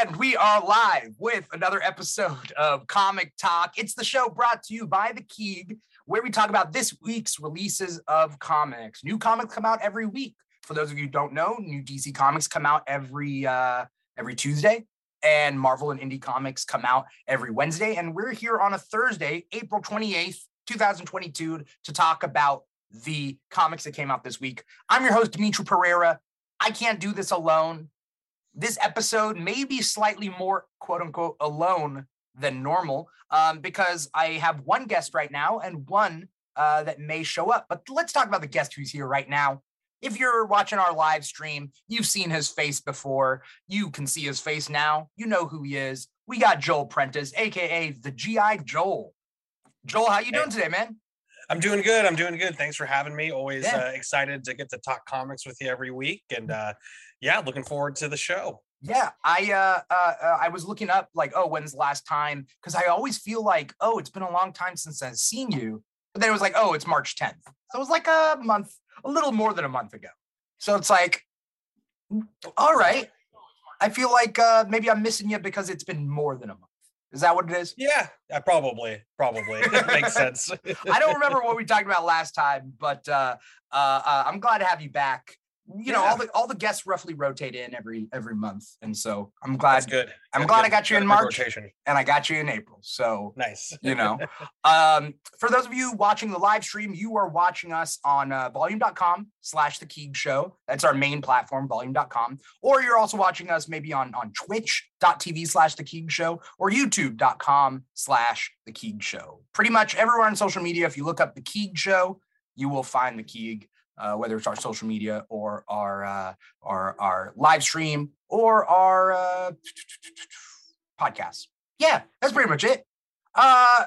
And we are live with another episode of Comic Talk. It's the show brought to you by the Keeg, where we talk about this week's releases of comics. New comics come out every week. For those of you don't know, new DC comics come out every uh, every Tuesday, and Marvel and Indie comics come out every Wednesday. And we're here on a Thursday, April 28th, 2022, to talk about the comics that came out this week. I'm your host, Dimithri Perera. I can't do this alone this episode may be slightly more quote unquote alone than normal um, because I have one guest right now and one uh, that may show up. But let's talk about the guest who's here right now. If you're watching our live stream, you've seen his face before. You can see his face now. You know who he is. We got Joel Prentiss, aka the GI Joel. Joel, how you doing today, man? I'm doing good. I'm doing good. Thanks for having me. Always yeah. uh, excited to get to talk comics with you every week, and uh, yeah, looking forward to the show. Yeah, I uh, uh, uh I was looking up like, oh, when's the last time? Because I always feel like, oh, it's been a long time since I've seen you. But then it was like, oh, it's March 10th. So it was like a month, a little more than a month ago. So it's like, all right. I feel like uh, maybe I'm missing you because it's been more than a month. Is that what it is? Yeah, uh, probably, probably makes sense. I don't remember what we talked about last time, but uh, uh, uh, I'm glad to have you back you know, all the all the guests roughly rotate in every every month, and so I'm glad. That's good. I'm That's glad good. I got you in March, rotation. and I got you in April. So nice. you know, um, for those of you watching the live stream, you are watching us on uh, volume.com/slash the Keeg Show. That's our main platform, volume.com. Or you're also watching us maybe on on Twitch.tv/slash the Keeg Show or YouTube.com/slash the Keeg Show. Pretty much everywhere on social media, if you look up the Keeg Show, you will find the Keeg uh, whether it's our social media or our uh, our our live stream or our uh, podcast. Yeah, that's pretty much it. Uh,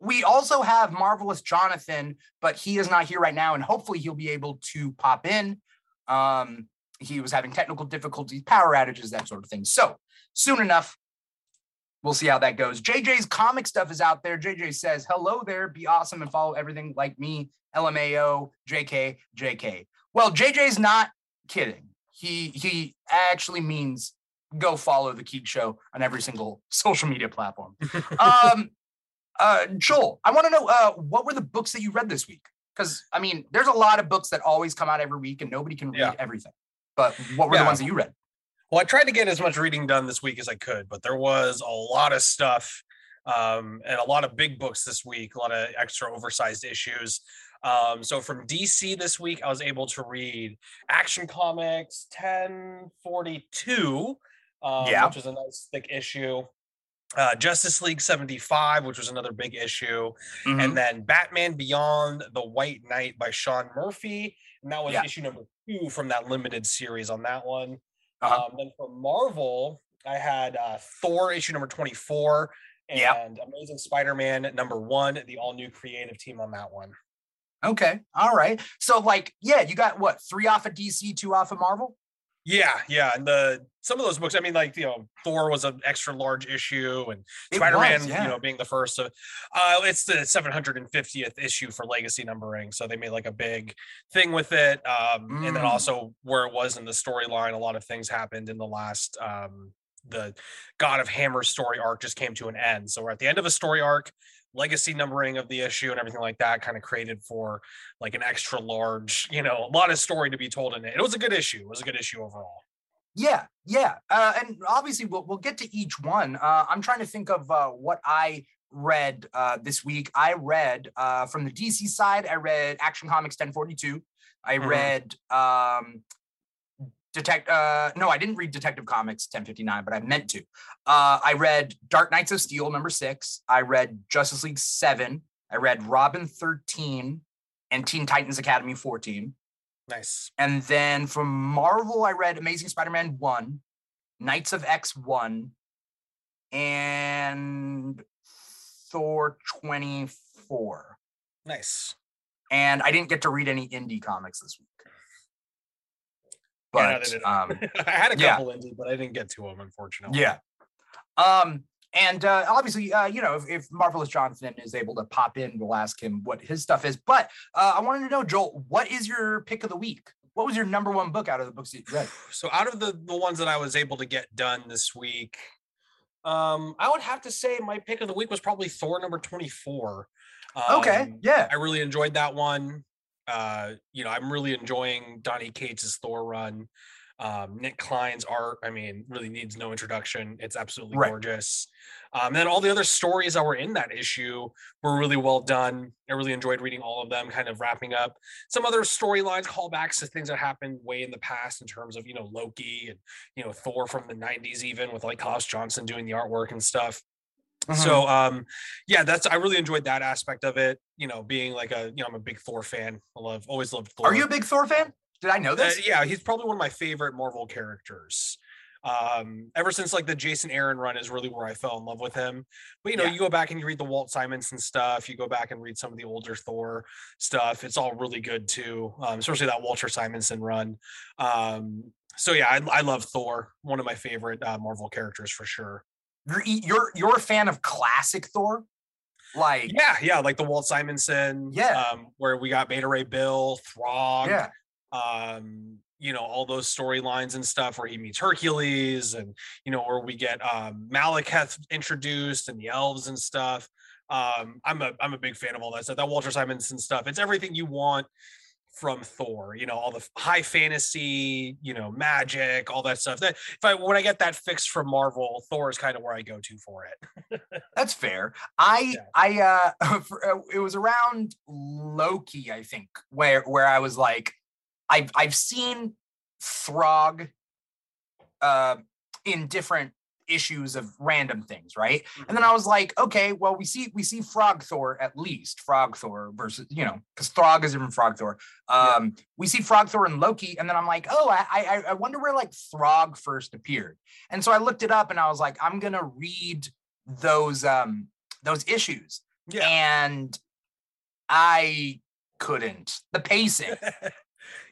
we also have marvelous Jonathan, but he is not here right now, and hopefully he'll be able to pop in. Um, he was having technical difficulties, power outages, that sort of thing. So soon enough, we'll see how that goes. JJ's comic stuff is out there. JJ says, "Hello there, be awesome and follow everything like me LMAO, JK, JK. Well, JJ's not kidding. He he actually means go follow the Keeg Show on every single social media platform. um, uh, Joel, I want to know uh, what were the books that you read this week? Because I mean, there's a lot of books that always come out every week, and nobody can read yeah. everything. But what were yeah. the ones that you read? Well, I tried to get as much reading done this week as I could, but there was a lot of stuff um, and a lot of big books this week, a lot of extra oversized issues. Um, so from DC this week, I was able to read Action Comics 1042, um, yeah. which is a nice thick issue. Uh, Justice League 75, which was another big issue, mm-hmm. and then Batman Beyond the White Knight by Sean Murphy, and that was yeah. issue number two from that limited series on that one. Uh-huh. Um, then for Marvel, I had uh, Thor issue number 24 and yep. Amazing Spider-Man number one, the all new creative team on that one. Okay. All right. So like, yeah, you got what, three off of DC, two off of Marvel? Yeah, yeah. And the some of those books, I mean, like, you know, Thor was an extra large issue and Spider-Man, yeah. you know, being the first of uh it's the 750th issue for legacy numbering. So they made like a big thing with it. Um, mm. and then mm. also where it was in the storyline, a lot of things happened in the last um the God of Hammer story arc just came to an end. So we're at the end of a story arc legacy numbering of the issue and everything like that kind of created for like an extra large you know a lot of story to be told in it. It was a good issue. It was a good issue overall. Yeah yeah uh, and obviously we'll, we'll get to each one. Uh, i'm trying to think of uh, what i read uh, this week. I read uh, from the dc side i read action comics 1042 i mm-hmm. read um, detect uh no i didn't read detective comics 1059 but i meant to. Uh i read dark knights of steel number six. I read justice league 7 i read robin 13 and teen titans academy 14 nice. And then from marvel i read amazing spider-man 1 knights of x 1 and thor 24 nice. And i didn't get to read any indie comics this week but yeah, um, I had a couple yeah. indie, but I didn't get to them, unfortunately. Yeah. Um, and uh, obviously, uh, you know, if, if Marvelous Jonathan is able to pop in, we'll ask him what his stuff is. But uh, I wanted to know, Joel, what is your pick of the week? what was your number one book out of the books you read? So out of the the ones that I was able to get done this week, um, I would have to say my pick of the week was probably Thor number 24. Um, okay, yeah. I really enjoyed that one. Uh, you know, I'm really enjoying Donny Cates' Thor run. Um, Nic Klein's art, I mean, really needs no introduction. It's absolutely right. gorgeous. Um, then all the other stories that were in that issue were really well done. I really enjoyed reading all of them, kind of wrapping up some other storylines, callbacks to things that happened way in the past in terms of, you know, Loki and, you know, Thor from the 90s, even with like Klaus Janson doing the artwork and stuff. So um yeah, that's I really enjoyed that aspect of it. You know, being like a you know, I'm a big Thor fan. I love always loved Thor. Are you a big Thor fan? Did I know this? Uh, yeah, he's probably one of my favorite Marvel characters. Um, ever since like the Jason Aaron run is really where I fell in love with him. But you know, yeah. you go back and you read the Walt Simonson stuff, you go back and read some of the older Thor stuff. It's all really good too, um, especially that Walter Simonson run. Um, so yeah, I, I love Thor, one of my favorite uh, Marvel characters for sure. You're you're you're a fan of classic Thor, like yeah, yeah, like the Walt Simonson, yeah, um, where we got Beta Ray Bill, Throg, yeah, um, you know, all those storylines and stuff where he meets Hercules and, you know, where we get um, Malekith introduced and the elves and stuff. Um, I'm a I'm a big fan of all that stuff. That Walter Simonson stuff. It's everything you want from Thor. You know, all the high fantasy, you know, magic, all that stuff. That if I when I get that fixed from Marvel, Thor is kind of where I go to for it. That's fair. I yeah. I uh, for, uh, it was around Loki, I think, where where I was like I've I've seen Throg uh, in different issues of random things, right? Mm-hmm. And then mm-hmm. I was like, okay, well, we see we see Frog Thor at least, Frog Thor versus you know, because Throg is different Frog Thor. Um, yeah. We see Frog Thor and Loki, and then I'm like, oh, I, I I wonder where like Throg first appeared. And so I looked it up, and I was like, I'm gonna read those um those issues, yeah. and I couldn't. The pacing.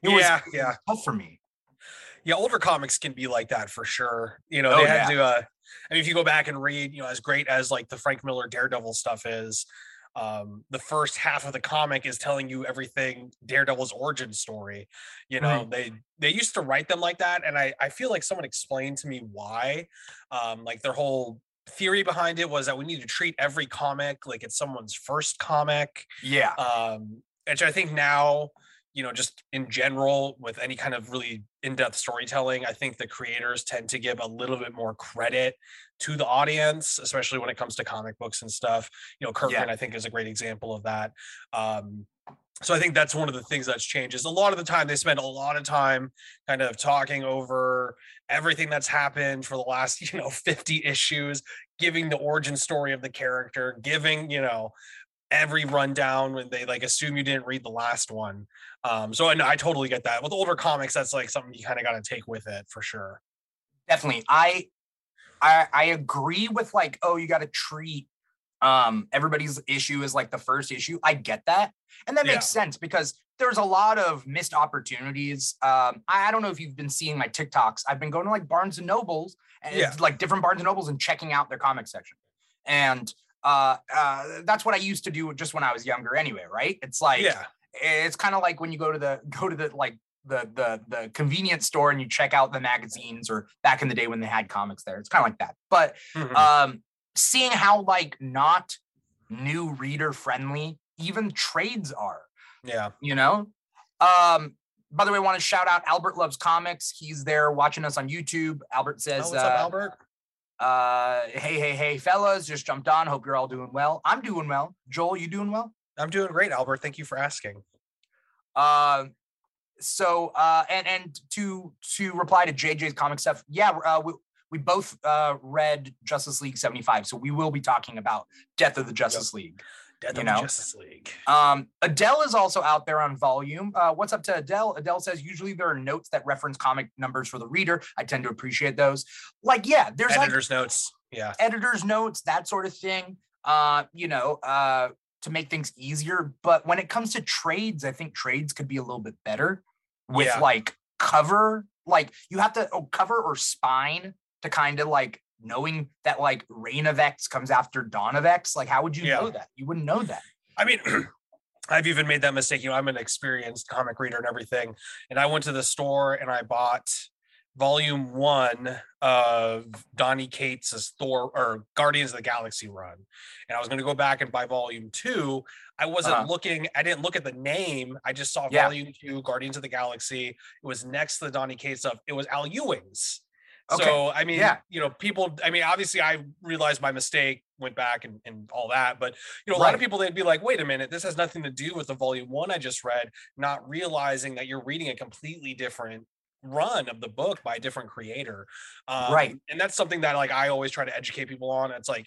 It yeah, was, yeah, tough for me. Yeah, older comics can be like that for sure. You know, oh, they had yeah. to. Uh, I mean, if you go back and read, you know, as great as like the Frank Miller Daredevil stuff is, um, the first half of the comic is telling you everything Daredevil's origin story. You know, right. they they used to write them like that, and I I feel like someone explained to me why. Um, like their whole theory behind it was that we need to treat every comic like it's someone's first comic. Yeah. Um, which I think now you know just in general with any kind of really in-depth storytelling i think the creators tend to give a little bit more credit to the audience especially when it comes to comic books and stuff you know kirkman yeah. i think is a great example of that um, so i think that's one of the things that's changed is a lot of the time they spend a lot of time kind of talking over everything that's happened for the last you know 50 issues giving the origin story of the character giving you know every rundown when they like assume you didn't read the last one. Um, so I, I totally get that. With older comics, that's like something you kind of got to take with it for sure. Definitely. I I I agree with like, oh, you got to treat um everybody's issue is like the first issue. I get that. And that yeah. makes sense because there's a lot of missed opportunities. Um, I, I, don't know if you've been seeing my TikToks. I've been going to like Barnes and Nobles and yeah. like different Barnes and Nobles and checking out their comic section. And uh, uh, that's what I used to do just when I was younger anyway, right? It's like, yeah, it's kind of like when you go to the, go to the, like the, the, the convenience store and you check out the magazines or back in the day when they had comics there, it's kind of like that. But, mm-hmm. um, seeing how like not new reader friendly even trades are, yeah, you know, um, by the way, I want to shout out Albert Loves Comics. He's there watching us on YouTube. Albert says, oh, what's uh, up, Albert? Uh, hey, hey, hey, fellas, just jumped on. Hope you're all doing well. I'm doing well. Joel, you doing well? I'm doing great, Albert. Thank you for asking. Uh, so uh, and and to to reply to JJ's comic stuff, yeah, uh, we we both uh read Justice League 75, so we will be talking about Death of the Justice yep. League. Death you know? Justice League. Um, Adele is also out there on volume. Uh, what's up to Adele? Adele says usually there are notes that reference comic numbers for the reader. I tend to appreciate those. Like, yeah, there's editor's like, notes. Yeah, editor's notes, that sort of thing. Uh, you know, uh, to make things easier. But when it comes to trades, I think trades could be a little bit better with yeah. like cover. Like you have to oh, cover or spine to kind of like knowing that like Reign of X comes after Dawn of X? Like, how would you yeah. know that? You wouldn't know that. I mean, I've even made that mistake. You know, I'm an experienced comic reader and everything. And I went to the store and I bought volume one of Donny Cates' Thor or Guardians of the Galaxy run. And I was going to go back and buy volume two. I wasn't uh-huh. looking, I didn't look at the name. I just saw yeah. volume two, Guardians of the Galaxy. It was next to the Donnie Cates stuff. It was Al Ewing's. Okay. So I mean, yeah. you know, people. I mean, obviously, I realized my mistake, went back and, and all that. But you know, a right. lot of people they'd be like, "Wait a minute, this has nothing to do with the volume one I just read," not realizing that you're reading a completely different run of the book by a different creator. Um, right, and that's something that like I always try to educate people on. It's like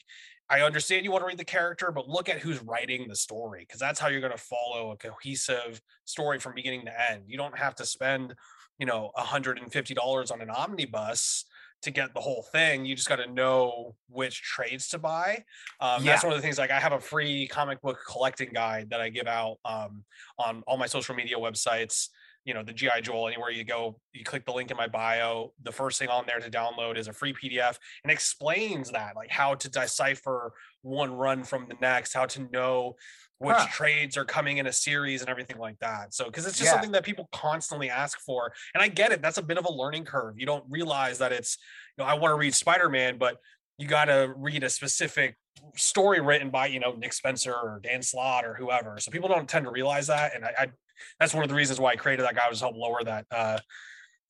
I understand you want to read the character, but look at who's writing the story because that's how you're going to follow a cohesive story from beginning to end. You don't have to spend you know $150 on an omnibus to get the whole thing. You just got to know which trades to buy. Um, yeah. That's one of the things. Like I have a free comic book collecting guide that I give out um, on all my social media websites. You know, the GI Joel. Anywhere you go, you click the link in my bio. The first thing on there to download is a free PDF and explains that, like how to decipher one run from the next, how to know which huh. trades are coming in a series and everything like that. So, because it's just yeah. something that people constantly ask for. And I get it. That's a bit of a learning curve. You don't realize that it's, you know, I want to read Spider Man, but you got to read a specific story written by, you know, Nick Spencer or Dan Slott or whoever. So people don't tend to realize that. And I, I that's one of the reasons why I created that guy was help lower that, uh,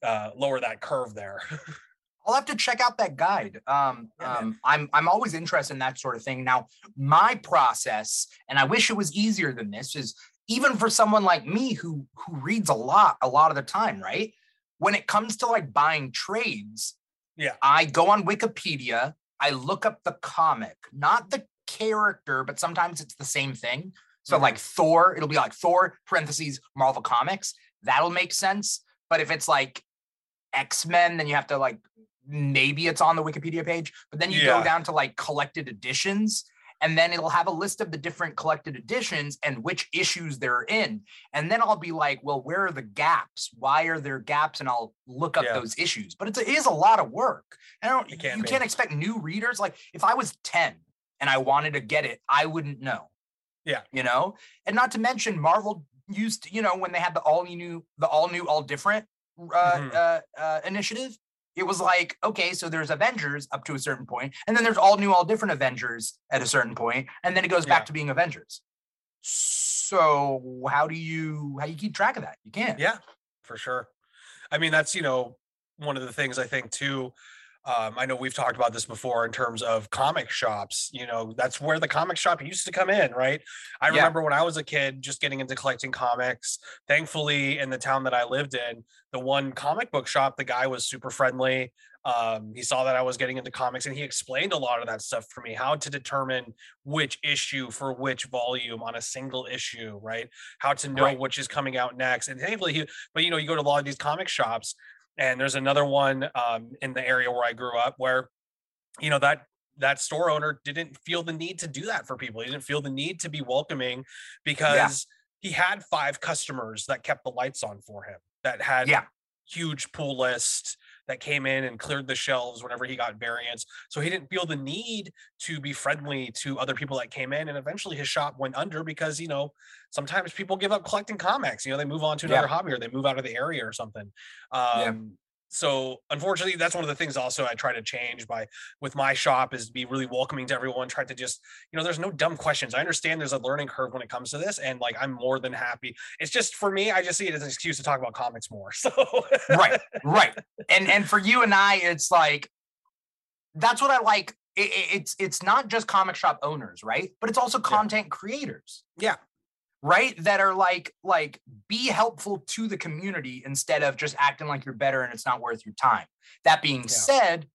uh, lower that curve there. I'll have to check out that guide. Um, um, I'm I'm always interested in that sort of thing. Now, my process, and I wish it was easier than this, is even for someone like me who who reads a lot a lot of the time, right? When it comes to like buying trades, yeah, I go on Wikipedia, I look up the comic, not the character, but sometimes it's the same thing. So mm-hmm. like Thor, it'll be like Thor parentheses Marvel Comics. That'll make sense. But if it's like X Men, then you have to like maybe it's on the Wikipedia page, but then you yeah. go down to like collected editions and then it'll have a list of the different collected editions and which issues they're in. And then I'll be like, well, where are the gaps? Why are there gaps? And I'll look up yeah. those issues. But it's it is a lot of work. I don't you can't, you can't expect new readers. Like if I was 10 and I wanted to get it, I wouldn't know. Yeah. You know, and not to mention Marvel used, you know, when they had the all new, the all new, all different uh, mm-hmm. uh, uh, initiative, it was like okay so there's avengers up to a certain point and then there's all new all different avengers at a certain point and then it goes yeah. back to being avengers. So how do you how do you keep track of that? You can't. Yeah for sure. I mean that's you know one of the things i think too um, I know we've talked about this before in terms of comic shops. You know, that's where the comic shop used to come in, right? I yeah. remember when I was a kid just getting into collecting comics. Thankfully, in the town that I lived in, the one comic book shop, the guy was super friendly. Um, he saw that I was getting into comics and he explained a lot of that stuff for me how to determine which issue for which volume on a single issue, right? How to know right. which is coming out next. And thankfully, he, but you know, you go to a lot of these comic shops and there's another one um, in the area where I grew up where, you know, that that store owner didn't feel the need to do that for people. He didn't feel the need to be welcoming because yeah. he had five customers that kept the lights on for him that had yeah. huge pool list that came in and cleared the shelves whenever he got variants. So he didn't feel the need to be friendly to other people that came in. And eventually his shop went under because, you know, sometimes people give up collecting comics. You know, they move on to another yeah. hobby or they move out of the area or something. Um, yeah so unfortunately that's one of the things also i try to change by with my shop is be really welcoming to everyone try to just you know there's no dumb questions. I understand there's a learning curve when it comes to this and like i'm more than happy. It's just for me i just see it as an excuse to talk about comics more so. Right right. And and for you and i it's like that's what i like. It, it's it's not just comic shop owners right? But it's also content yeah. creators. Yeah right that are like like be helpful to the community instead of just acting like you're better and it's not worth your time. That being yeah. said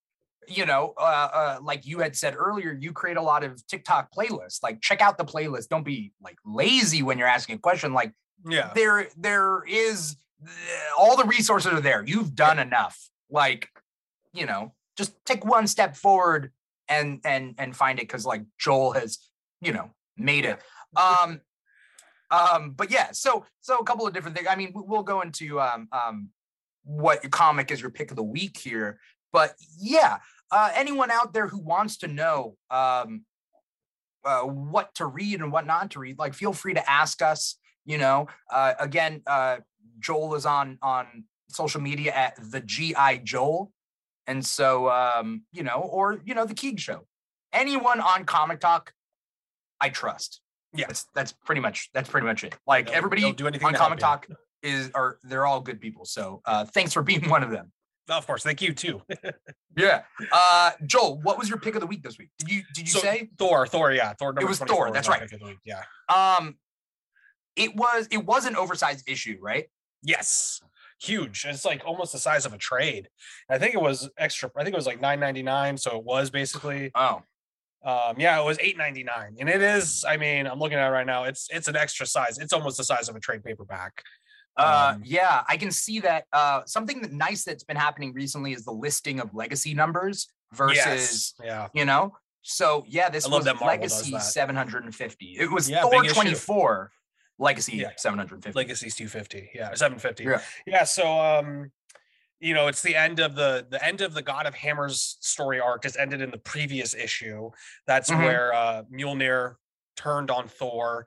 you know uh, uh, like you had said earlier you create a lot of tiktok playlists. Like check out the playlist. Don't be like lazy when you're asking a question. Like yeah. there there is all the resources are there. You've done enough. Like you know just take one step forward and and and find it because like joel has you know made it. Um um, but yeah, so so a couple of different things. I mean, we'll go into um, um, what comic is your pick of the week here, but yeah, uh, anyone out there who wants to know um, uh, what to read and what not to read, like feel free to ask us You know, uh, again, uh, Joel is on on social media at the GI Joel, and so um, you know, or you know, the Keeg Show. Anyone on Comic Talk, I trust. Yeah, that's, that's pretty much that's pretty much it. Like everybody do anything on Comic Talk is are they're all good people. So uh, thanks for being one of them. of course, thank you too. yeah, uh, Joel, what was your pick of the week this week? Did you did you so, say Thor? Thor, yeah, Thor. It was Thor. That's right. Yeah. Um, it was it was an oversized issue, right? Yes, huge. It's like almost the size of a trade. I think it was extra. I think it was like nine ninety nine. So it was basically. Oh. Um, yeah, it was eight ninety nine, and it is. I mean, I'm looking at it right now. It's it's an extra size. It's almost the size of a trade paperback. Uh, um, yeah, I can see that. Uh, something that nice that's been happening recently is the listing of legacy numbers versus, yes, yeah, you know. So yeah, this was legacy 750. It was yeah, Thor 24. Legacy yeah. 750. Legacy's 250. Yeah, 750. Yeah. yeah. So um, you know, it's the end of the the end of the God of Hammers story arc has ended in the previous issue. That's mm-hmm. where uh Mjolnir turned on Thor,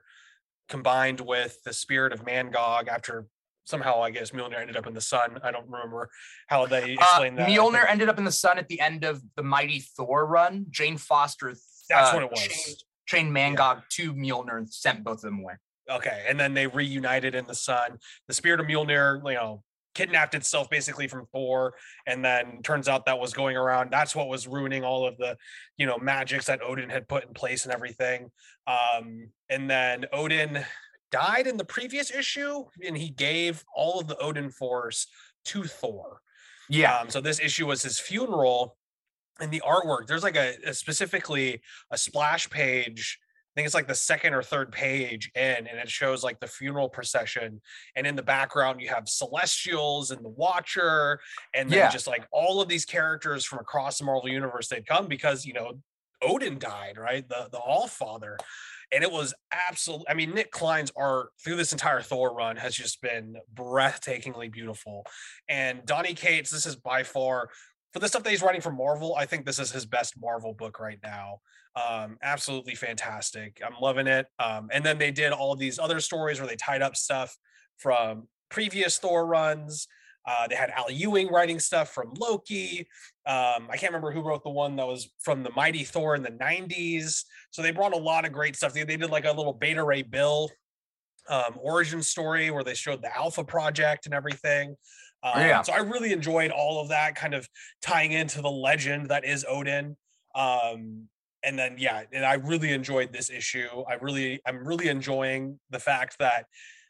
combined with the spirit of Mangog after somehow I guess Mjolnir ended up in the sun. I don't remember how they uh, explained uh, that. Mjolnir ended up in the sun at the end of the Mighty Thor run. Jane Foster. That's uh, what it was. Chained, chained Mangog yeah. to Mjolnir and sent both of them away. Okay, and then they reunited in the sun. The spirit of Mjolnir, you know, kidnapped itself basically from Thor, and then turns out that was going around. That's what was ruining all of the, you know, magics that Odin had put in place and everything. Um, and then Odin died in the previous issue, and he gave all of the Odin force to Thor. Yeah. Um, so this issue was his funeral. And the artwork, there's like a, a specifically a splash page think it's like the second or third page in, and it shows like the funeral procession. And in the background, you have Celestials and the Watcher, and then yeah. just like all of these characters from across the Marvel universe. They'd come because you know Odin died, right? The the All Father. And it was absolutely, I mean, Nic Klein's art through this entire Thor run has just been breathtakingly beautiful. And Donny Cates, this is by far for the stuff that he's writing for Marvel, I think this is his best Marvel book right now. Um, absolutely fantastic. I'm loving it. Um, and then they did all these other stories where they tied up stuff from previous Thor runs. Uh, they had Al Ewing writing stuff from Loki. Um, I can't remember who wrote the one that was from the Mighty Thor in the 90s. So they brought a lot of great stuff. They, they did like a little Beta Ray Bill um, origin story where they showed the Alpha Project and everything. Um, yeah. So I really enjoyed all of that, kind of tying into the legend that is Odin. Um, and then yeah, and I really enjoyed this issue. I really, I'm really enjoying the fact that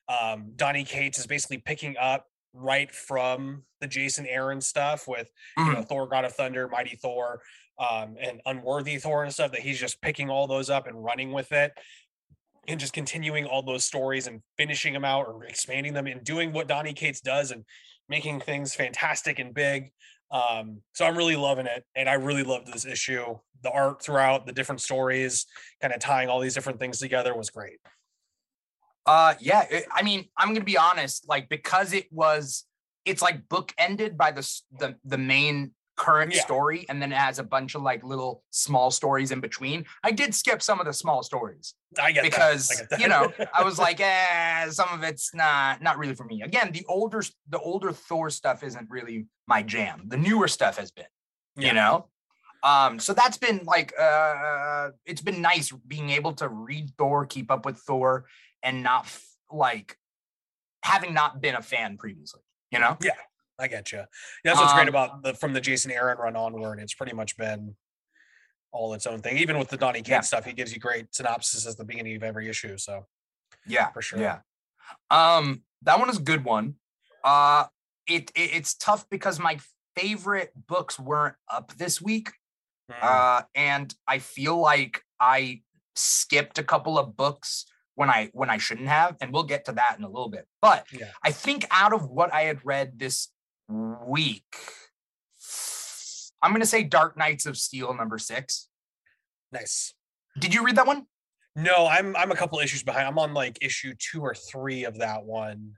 um, Donny Cates is basically picking up right from the Jason Aaron stuff with mm. you know mm. Thor, God of Thunder, Mighty Thor, um, and Unworthy Thor and stuff. That he's just picking all those up and running with it and just continuing all those stories and finishing them out or expanding them and doing what Donny Cates does and making things fantastic and big. Um, so I'm really loving it, and I really loved this issue. The art throughout, the different stories, kind of tying all these different things together was great. Uh, yeah. It, I mean, I'm gonna be honest, like because it was, it's like book ended by the the the main current yeah. story, and then it has a bunch of like little small stories in between. I did skip some of the small stories. I get because I get you know I was like, eh, some of it's not not really for me. Again, the older the older Thor stuff isn't really my jam. The newer stuff has been, yeah. you know. Um, so that's been like uh, it's been nice being able to read Thor, keep up with Thor, and not f- like having not been a fan previously. You know? Yeah, I get you. That's what's um, great about the from the Jason Aaron run onward. It's pretty much been all its own thing. Even with the Donny Cates yeah. stuff, he gives you great synopsis at the beginning of every issue. So yeah, for sure. Yeah. Um, that one is a good one. Uh it, it it's tough because my favorite books weren't up this week. Mm. Uh and I feel like I skipped a couple of books when I when I shouldn't have, and we'll get to that in a little bit. But yeah. I think out of what I had read this week, I'm going to say Dark Knights of Steel number six. Nice. Did you read that one? No, I'm I'm a couple issues behind. I'm on like issue two or three of that one.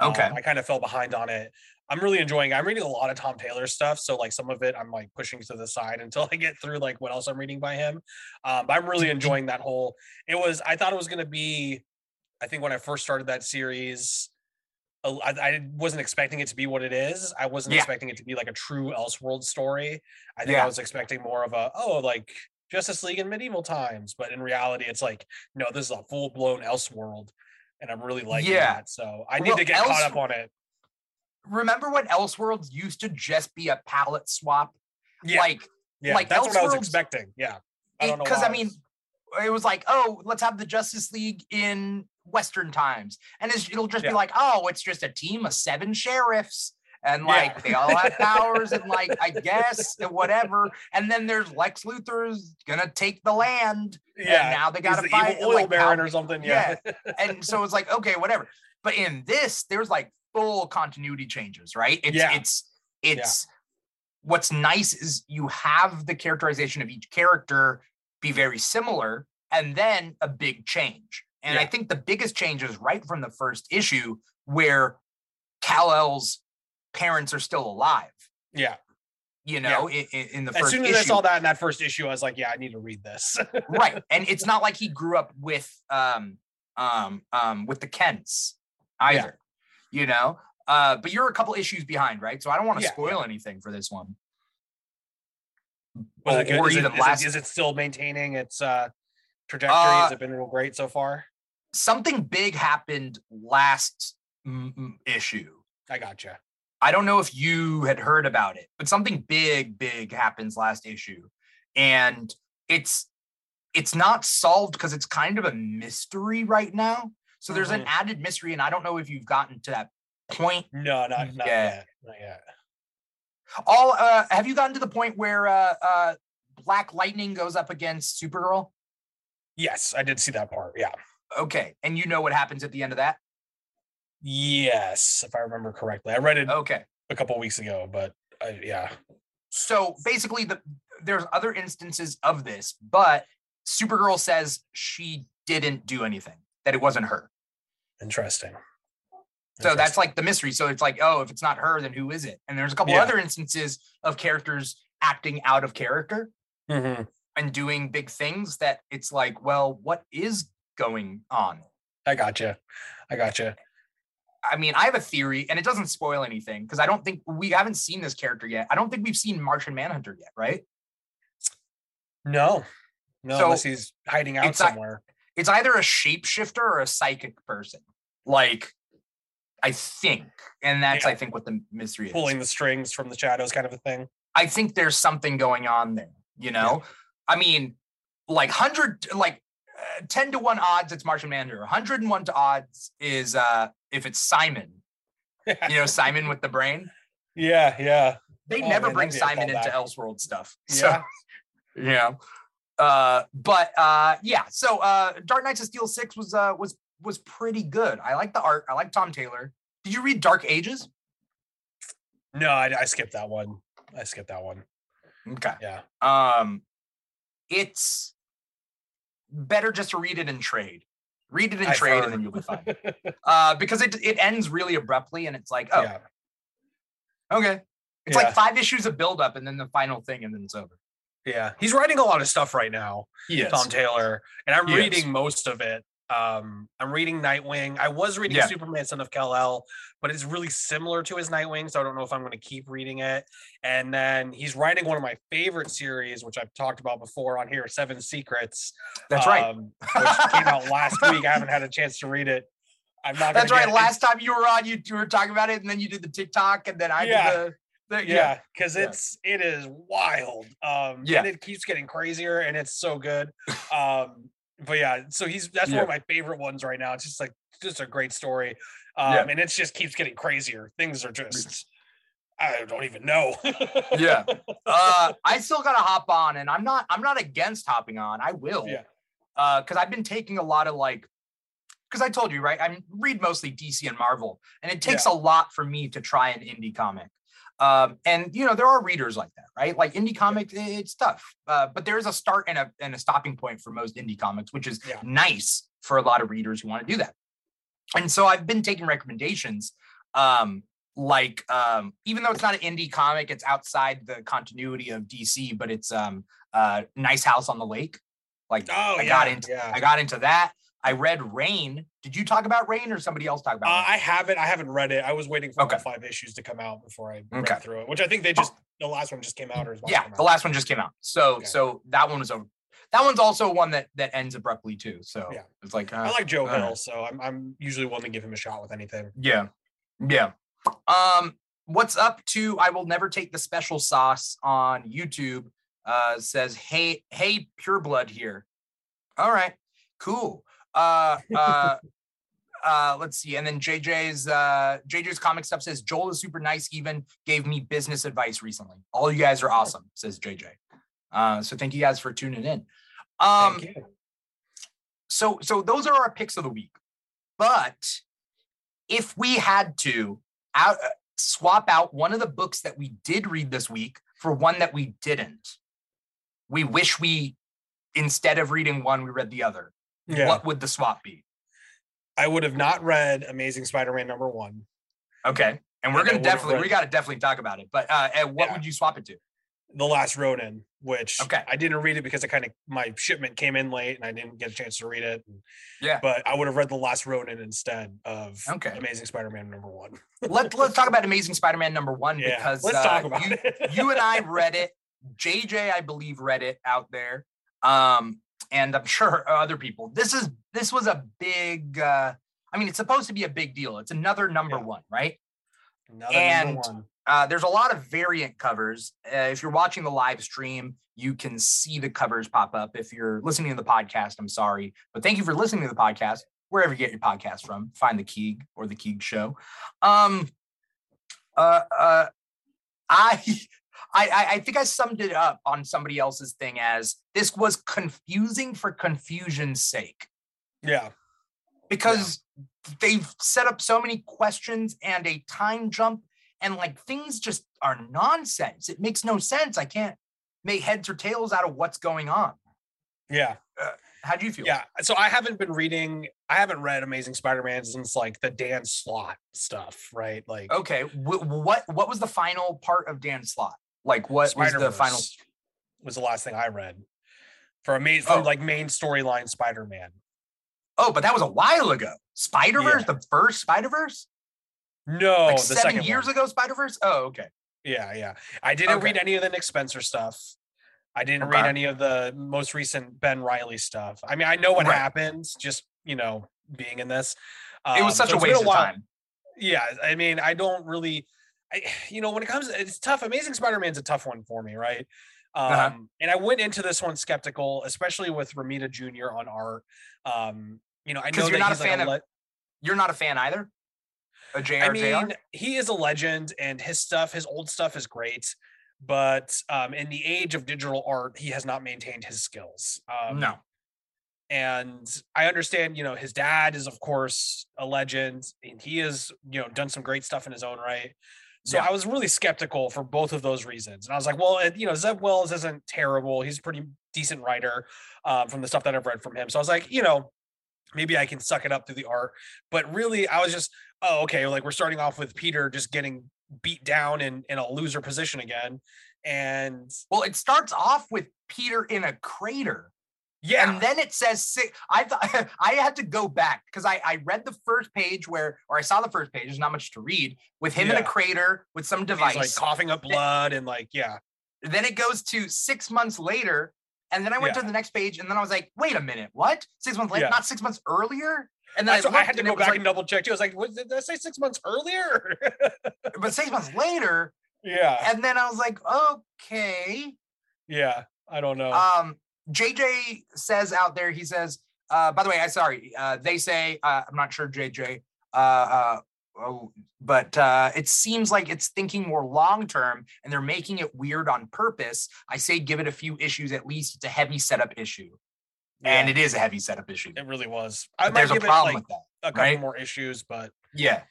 Okay. Um, I kind of fell behind on it. I'm really enjoying. It. I'm reading a lot of Tom Taylor stuff, so like some of it I'm like pushing to the side until I get through like what else I'm reading by him. Um, but I'm really enjoying that whole. It was. I thought it was going to be I think when I first started that series, I, I wasn't expecting it to be what it is. I wasn't yeah. expecting it to be like a true Elseworld story. I think yeah. I was expecting more of a oh like Justice League in medieval times, but in reality, it's like no, this is a full blown Elseworld, and I'm really liking yeah. that. So I need well, to get Else- caught up on it. Remember when Elseworlds used to just be a palette swap? Yeah. Like, yeah, like that's what I was expecting. Yeah, because I, I mean, it was like, oh, let's have the Justice League in Western times, and it'll just yeah. be like, oh, it's just a team of seven sheriffs, and like yeah. they all have powers, and like I guess whatever. And then there's Lex Luthor's gonna take the land. Yeah, now they got to fight oil like, baron or something. Yeah, yeah. and so it's like okay, whatever. But in this, there's like full continuity changes, right? It's yeah. it's it's. What's nice is you have the characterization of each character be very similar and then a big change. And yeah. I think the biggest change is right from the first issue where Kal-El's parents are still alive. Yeah. You know, yeah. in, in, the first As soon as issue. I saw that in that first issue, I was like, yeah, I need to read this. right. And it's not like he grew up with um um um with the Kents either. Yeah. You know? Uh, but you're a couple issues behind, right? So I don't want to spoil anything for this one. Or, or even it, last. Is it, is it still maintaining its uh trajectory? Uh, Has it been real great so far? something big happened last m- issue. I gotcha. I don't know if you had heard about it, but something big, big happens last issue, and it's it's not solved because it's kind of a mystery right now. So there's mm-hmm. an added mystery, and I don't know if you've gotten to that point. No, not, not yet. yet. Not yet. All uh, have you gotten to the point where uh, uh, Black Lightning goes up against Supergirl? Yes, I did see that part. Yeah. Okay. And you know what happens at the end of that? Yes, if I remember correctly. I read it okay a couple weeks ago, but I, yeah. So basically the there's other instances of this, but Supergirl says she didn't do anything, that it wasn't her. Interesting. So that's like the mystery. So it's like, oh, if it's not her, then who is it? And there's a couple yeah. other instances of characters acting out of character mm-hmm. and doing big things that it's like, well, what is going on. I gotcha. I gotcha. I mean, I have a theory, and it doesn't spoil anything because I don't think we haven't seen this character yet. I don't think we've seen Martian Manhunter yet, right? No, no, so unless he's hiding out it's somewhere. it's either a shapeshifter or a psychic person. Like, I think, and that's yeah. I think what the mystery is. Pulling the strings from the shadows, kind of a thing. I think there's something going on there. You know, yeah. I mean, like hundred, like 10 to 1 odds it's Martian Manhunter. 101 to odds is uh if it's Psimon. you know, Psimon with the brain. Yeah, yeah. They oh, never man, bring Psimon into Elseworld stuff. So yeah. yeah. Uh but uh yeah, so uh Dark Knights of Steel 6 was uh was was pretty good. I like the art. I like Tom Taylor. Did you read Dark Ages? No, I, I skipped that one. I skipped that one. Okay. Yeah. Um it's better just to read it in trade. Read it in I've trade, heard. and then you'll be fine. uh, because it it ends really abruptly, and it's like, oh, yeah. okay. It's yeah. like five issues of buildup, and then the final thing, and then it's over. Yeah, he's writing a lot of stuff right now. Yes. Tom Taylor, and I'm reading most of it. Um, I'm reading Nightwing. I was reading yeah. Superman Son of Kal-El, but it's really similar to his Nightwing, so I don't know if I'm going to keep reading it. And then he's writing one of my favorite series, which I've talked about before on here, Seven Secrets. That's um, right. which came out last week. I haven't had a chance to read it. I'm not. That's right. Last time you were on, you, you were talking about it, and then you did the TikTok, and then I yeah. did the. The, yeah, because yeah. it's it is wild. Um, yeah, and it keeps getting crazier, and it's so good. Um, but yeah, so he's that's yeah. one of my favorite ones right now. It's just like just a great story. Um, yeah. and it just keeps getting crazier. Things are just I don't even know. yeah. Uh, I still gotta hop on and I'm not I'm not against hopping on. I will. Yeah. Uh, because I've been taking a lot of like because I told you, right? I read mostly DC and Marvel, and it takes yeah. a lot for me to try an indie comic. Um, and you know, there are readers like that, right? Like indie comics, it's tough. Uh, but there is a start and a and a stopping point for most indie comics, which is yeah. nice for a lot of readers who want to do that. And so I've been taking recommendations. Um, like um, even though it's not an indie comic, it's outside the continuity of DC, but it's um uh Nice House on the Lake. Like oh, I yeah, got into yeah. I got into that. I read Rain. Did you talk about Rain or somebody else talk about? Uh, I haven't. I haven't read it. I was waiting for okay. five issues to come out before I read through it. Which I think they just the last one just came out, or yeah, the last one just came out. So okay. so that one was over. That one's also one that that ends abruptly too. So yeah, it's like uh, I like Joe uh, Hill, so I'm I'm usually willing to give him a shot with anything. Yeah, yeah. Um, what's up to I will never take the special sauce on YouTube. Uh, says hey hey pure blood here. All right, cool. Uh, uh, uh, let's see. And then JJ's uh, JJ's comic stuff says Joel is super nice. Even gave me business advice recently. All you guys are awesome, says JJ. Uh, so thank you guys for tuning in. Um, so so those are our picks of the week. But if we had to out uh, swap out one of the books that we did read this week for one that we didn't, we wish we instead of reading one we read the other yeah. what would the swap be? I would have not read Amazing Spider-Man number one. Okay, and we're gonna definitely we got to definitely talk about it. But uh, what yeah. would you swap it to? The Last Ronin, which okay. I didn't read it because I kind of my shipment came in late and I didn't get a chance to read it. Yeah, but I would have read The Last Ronin instead of okay. Amazing Spider-Man number one. Let Let's talk about Amazing Spider-Man number one yeah, because let's uh, talk about you, it. you and I read it. JJ, I believe, read it out there. Um, and I'm sure other people. This is this was a big. Uh, I mean, it's supposed to be a big deal. It's another number yeah. one, right? Another and uh, there's a lot of variant covers. Uh, if you're watching the live stream, you can see the covers pop up. If you're listening to the podcast, I'm sorry, but thank you for listening to the podcast wherever you get your podcast from. Find the Keeg or the Keeg Show. Um, uh, uh, I I, I think I summed it up on somebody else's thing as this was confusing for confusion's sake. Yeah. Because yeah. they've set up so many questions and a time jump, and like things just are nonsense. It makes no sense. I can't make heads or tails out of what's going on. Yeah. Uh, how do you feel? Yeah. So I haven't been reading, I haven't read Amazing Spider-Man since like the Dan Slott stuff, right? Like, okay. W- what, what was the final part of Dan Slott? Like what Spider-Verse was the final? Was the last thing I read for a main from oh. like main storyline Spider-Man. Oh, but that was a while ago. Spider Verse, yeah. the first Spider Verse. No, like seven years one. ago, Spider Verse. Oh, okay. Yeah, yeah. I didn't okay. read any of the Nick Spencer stuff. I didn't okay. read any of the most recent Ben Reilly stuff. I mean, I know what right. happens, just you know, being in this. Um, it was um, such so a waste a of time. Yeah, I mean, I don't really I, you know, when it comes, it's tough. Amazing Spider-Man's a tough one for me, right? Uh-huh. Um, uh-huh. And I went into this one skeptical, especially with Romita Jr. on art. Um, you know, I know you're not a fan like a le- of. You're not a fan either. A JR, I mean, he is a legend, and his stuff, his old stuff, is great. But um, in the age of digital art, he has not maintained his skills. Um, no. And I understand, you know, his dad is, of course, a legend, and he has, you know, done some great stuff in his own right. So yeah. I was really skeptical for both of those reasons. And I was like, well, you know, Zeb Wells isn't terrible. He's a pretty decent writer um, from the stuff that I've read from him. So I was like, you know, maybe I can suck it up through the art. But really, I was just, oh, okay, like we're starting off with Peter just getting beat down in, in a loser position again. And well, it starts off with Peter in a crater. Yeah. And then it says six. I thought I had to go back because I, I read the first page where, or I saw the first page. There's not much to read with him yeah. in a crater with some device, He's like coughing up blood and like yeah. Then it goes to six months later, and then I went yeah. to the next page, and then I was like, wait a minute, what? Six months later, yeah. not six months earlier. And then I, I, had to go back like, and double check too. I was like, what, did I say six months earlier? but six months later. Yeah. And then I was like, okay. Yeah, I don't know. Um, JJ says out there, he says, uh, by the way, I sorry, uh, they say, uh, I'm not sure, JJ, uh, uh, oh, but uh, it seems like it's thinking more long term and they're making it weird on purpose. I say give it a few issues at least. It's a heavy setup issue. Yeah. And it is a heavy setup issue. It really was. I there's a problem like with that. A couple right? more issues, but yeah.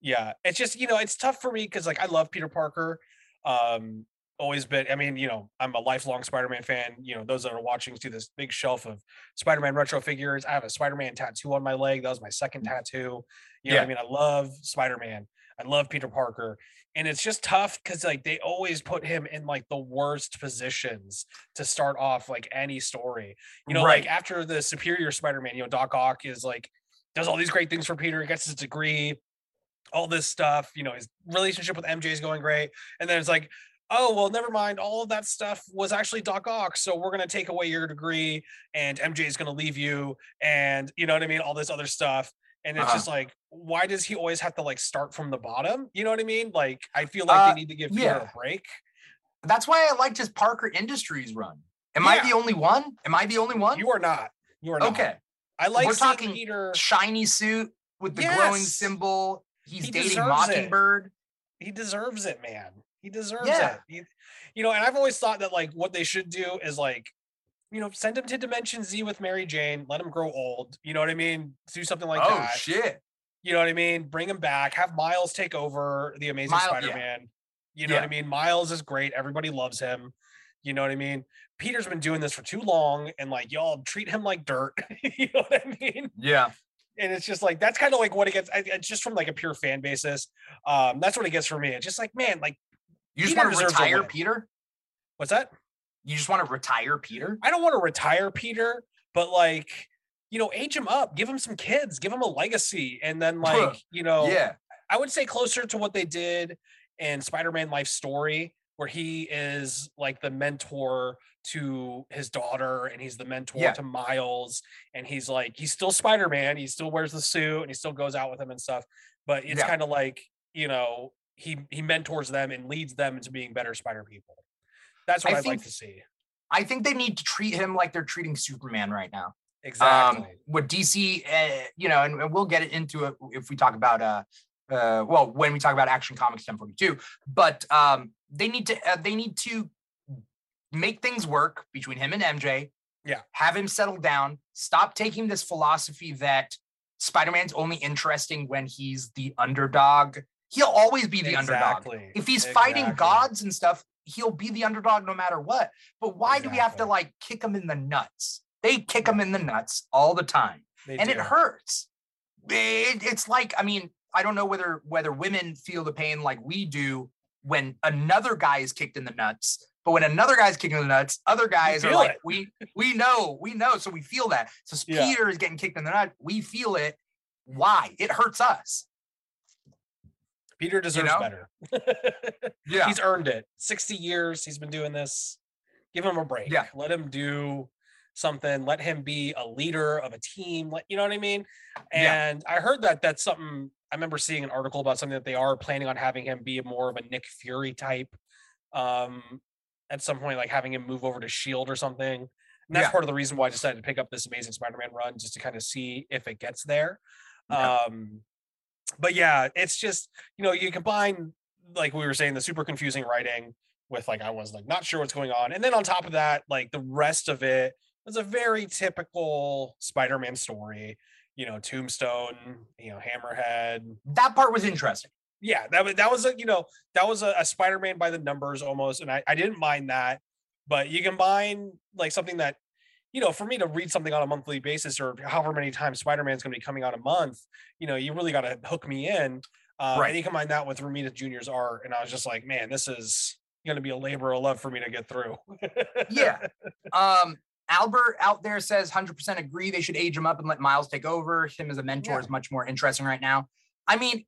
Yeah. It's just, you know, it's tough for me because like I love Peter Parker. Um, always been i mean you know i'm a lifelong spider-man fan you know those that are watching see this big shelf of spider-man retro figures i have a spider-man tattoo on my leg that was my second mm. tattoo you know yeah. i mean i love spider-man I love Peter Parker. And it's just tough because like they always put him in like the worst positions to start off like any story. You know, right. like after the Superior Spider-Man, you know, Doc Ock is like does all these great things for Peter, gets his degree, all this stuff. You know, his relationship with MJ is going great, and then it's like, oh well, never mind. All of that stuff was actually Doc Ock, so we're gonna take away your degree, and MJ is gonna leave you, and you know what I mean, all this other stuff. And it's uh-huh. just like, why does he always have to like start from the bottom? You know what I mean? Like, I feel like uh, they need to give Peter yeah. a break. That's why I liked his Parker Industries run. Am yeah. I the only one? Am I the only one? You are not. You are not. Okay. I like We're talking Peter shiny suit with the yes. glowing symbol. He's he dating Mockingbird. It. He deserves it, man. He deserves yeah. it. He, you know, and I've always thought that like what they should do is like, you know, send him to Dimension Z with Mary Jane, let him grow old. You know what I mean? Do something like oh, that. Oh shit. You know what I mean? Bring him back. Have Miles take over the Amazing Miles, Spider-Man. Yeah. You know yeah. what I mean? Miles is great. Everybody loves him. You know what I mean? Peter's been doing this for too long, and like y'all treat him like dirt. you know what I mean? Yeah. And it's just like that's kind of like what it gets. It's just from like a pure fan basis. Um, that's what it gets for me. It's just like, man, like you just want to retire Peter. What's that? You just want to retire Peter? I don't want to retire Peter, but like, you know, age him up, give him some kids, give him a legacy, and then like, you know, yeah, I would say closer to what they did in Spider-Man Life Story, where he is like the mentor to his daughter and he's the mentor yeah. to Miles and he's like he's still Spider-Man, he still wears the suit and he still goes out with him and stuff, but it's yeah. kind of like, you know, he he mentors them and leads them into being better spider people. That's what I would like to see. I think they need to treat him like they're treating Superman right now. Exactly. Um, with DC, uh, you know, and, and, we'll get into it if we talk about uh, uh, well, when we talk about Action Comics 1042. But um, they need to uh, they need to make things work between him and MJ. Yeah. Have him settle down. Stop taking this philosophy that Spider-Man's only interesting when he's the underdog. He'll always be the exactly. underdog. If he's exactly. fighting gods and stuff, he'll be the underdog no matter what. But why exactly. do we have to like kick him in the nuts? They kick him in the nuts all the time. They and do. it hurts. It, it's like, I mean, I don't know whether whether women feel the pain like we do when another guy is kicked in the nuts. But when another guy's kicking the nuts, other guys are like, we we know, we know, so we feel that. So yeah. Peter is getting kicked in the nut, we feel it. Why? It hurts us. Peter deserves you know? better. yeah. He's earned it. 60 years he's been doing this. Give him a break. Yeah. Let him do something. Let him be a leader of a team. Let you know what I mean? And yeah. I heard that that's something I remember seeing an article about something that they are planning on having him be more of a Nick Fury type. Um, at some point, like having him move over to Shield or something. And that's yeah. part of the reason why I decided to pick up this Amazing Spider-Man run, just to kind of see if it gets there. Yeah. Um, but yeah, it's just you know you combine like we were saying the super confusing writing with like I was like not sure what's going on, and then on top of that, like the rest of it was a very typical Spider-Man story you know, Tombstone, you know, Hammerhead. That part was interesting. Yeah, that was that was a you know that was a, a Spider-Man by the numbers almost, and I I didn't mind that. But you combine like something that you know, for me to read something on a monthly basis or however many times Spider-Man's going to be coming out a month, you know, you really got to hook me in. Uh, right. And you combine that with Romita Jr.'s art, and I was just like, man, this is going to be a labor of love for me to get through. yeah. Um, Albert out there says 100% agree they should age him up and let Miles take over. Him as a mentor yeah. is much more interesting right now. I mean,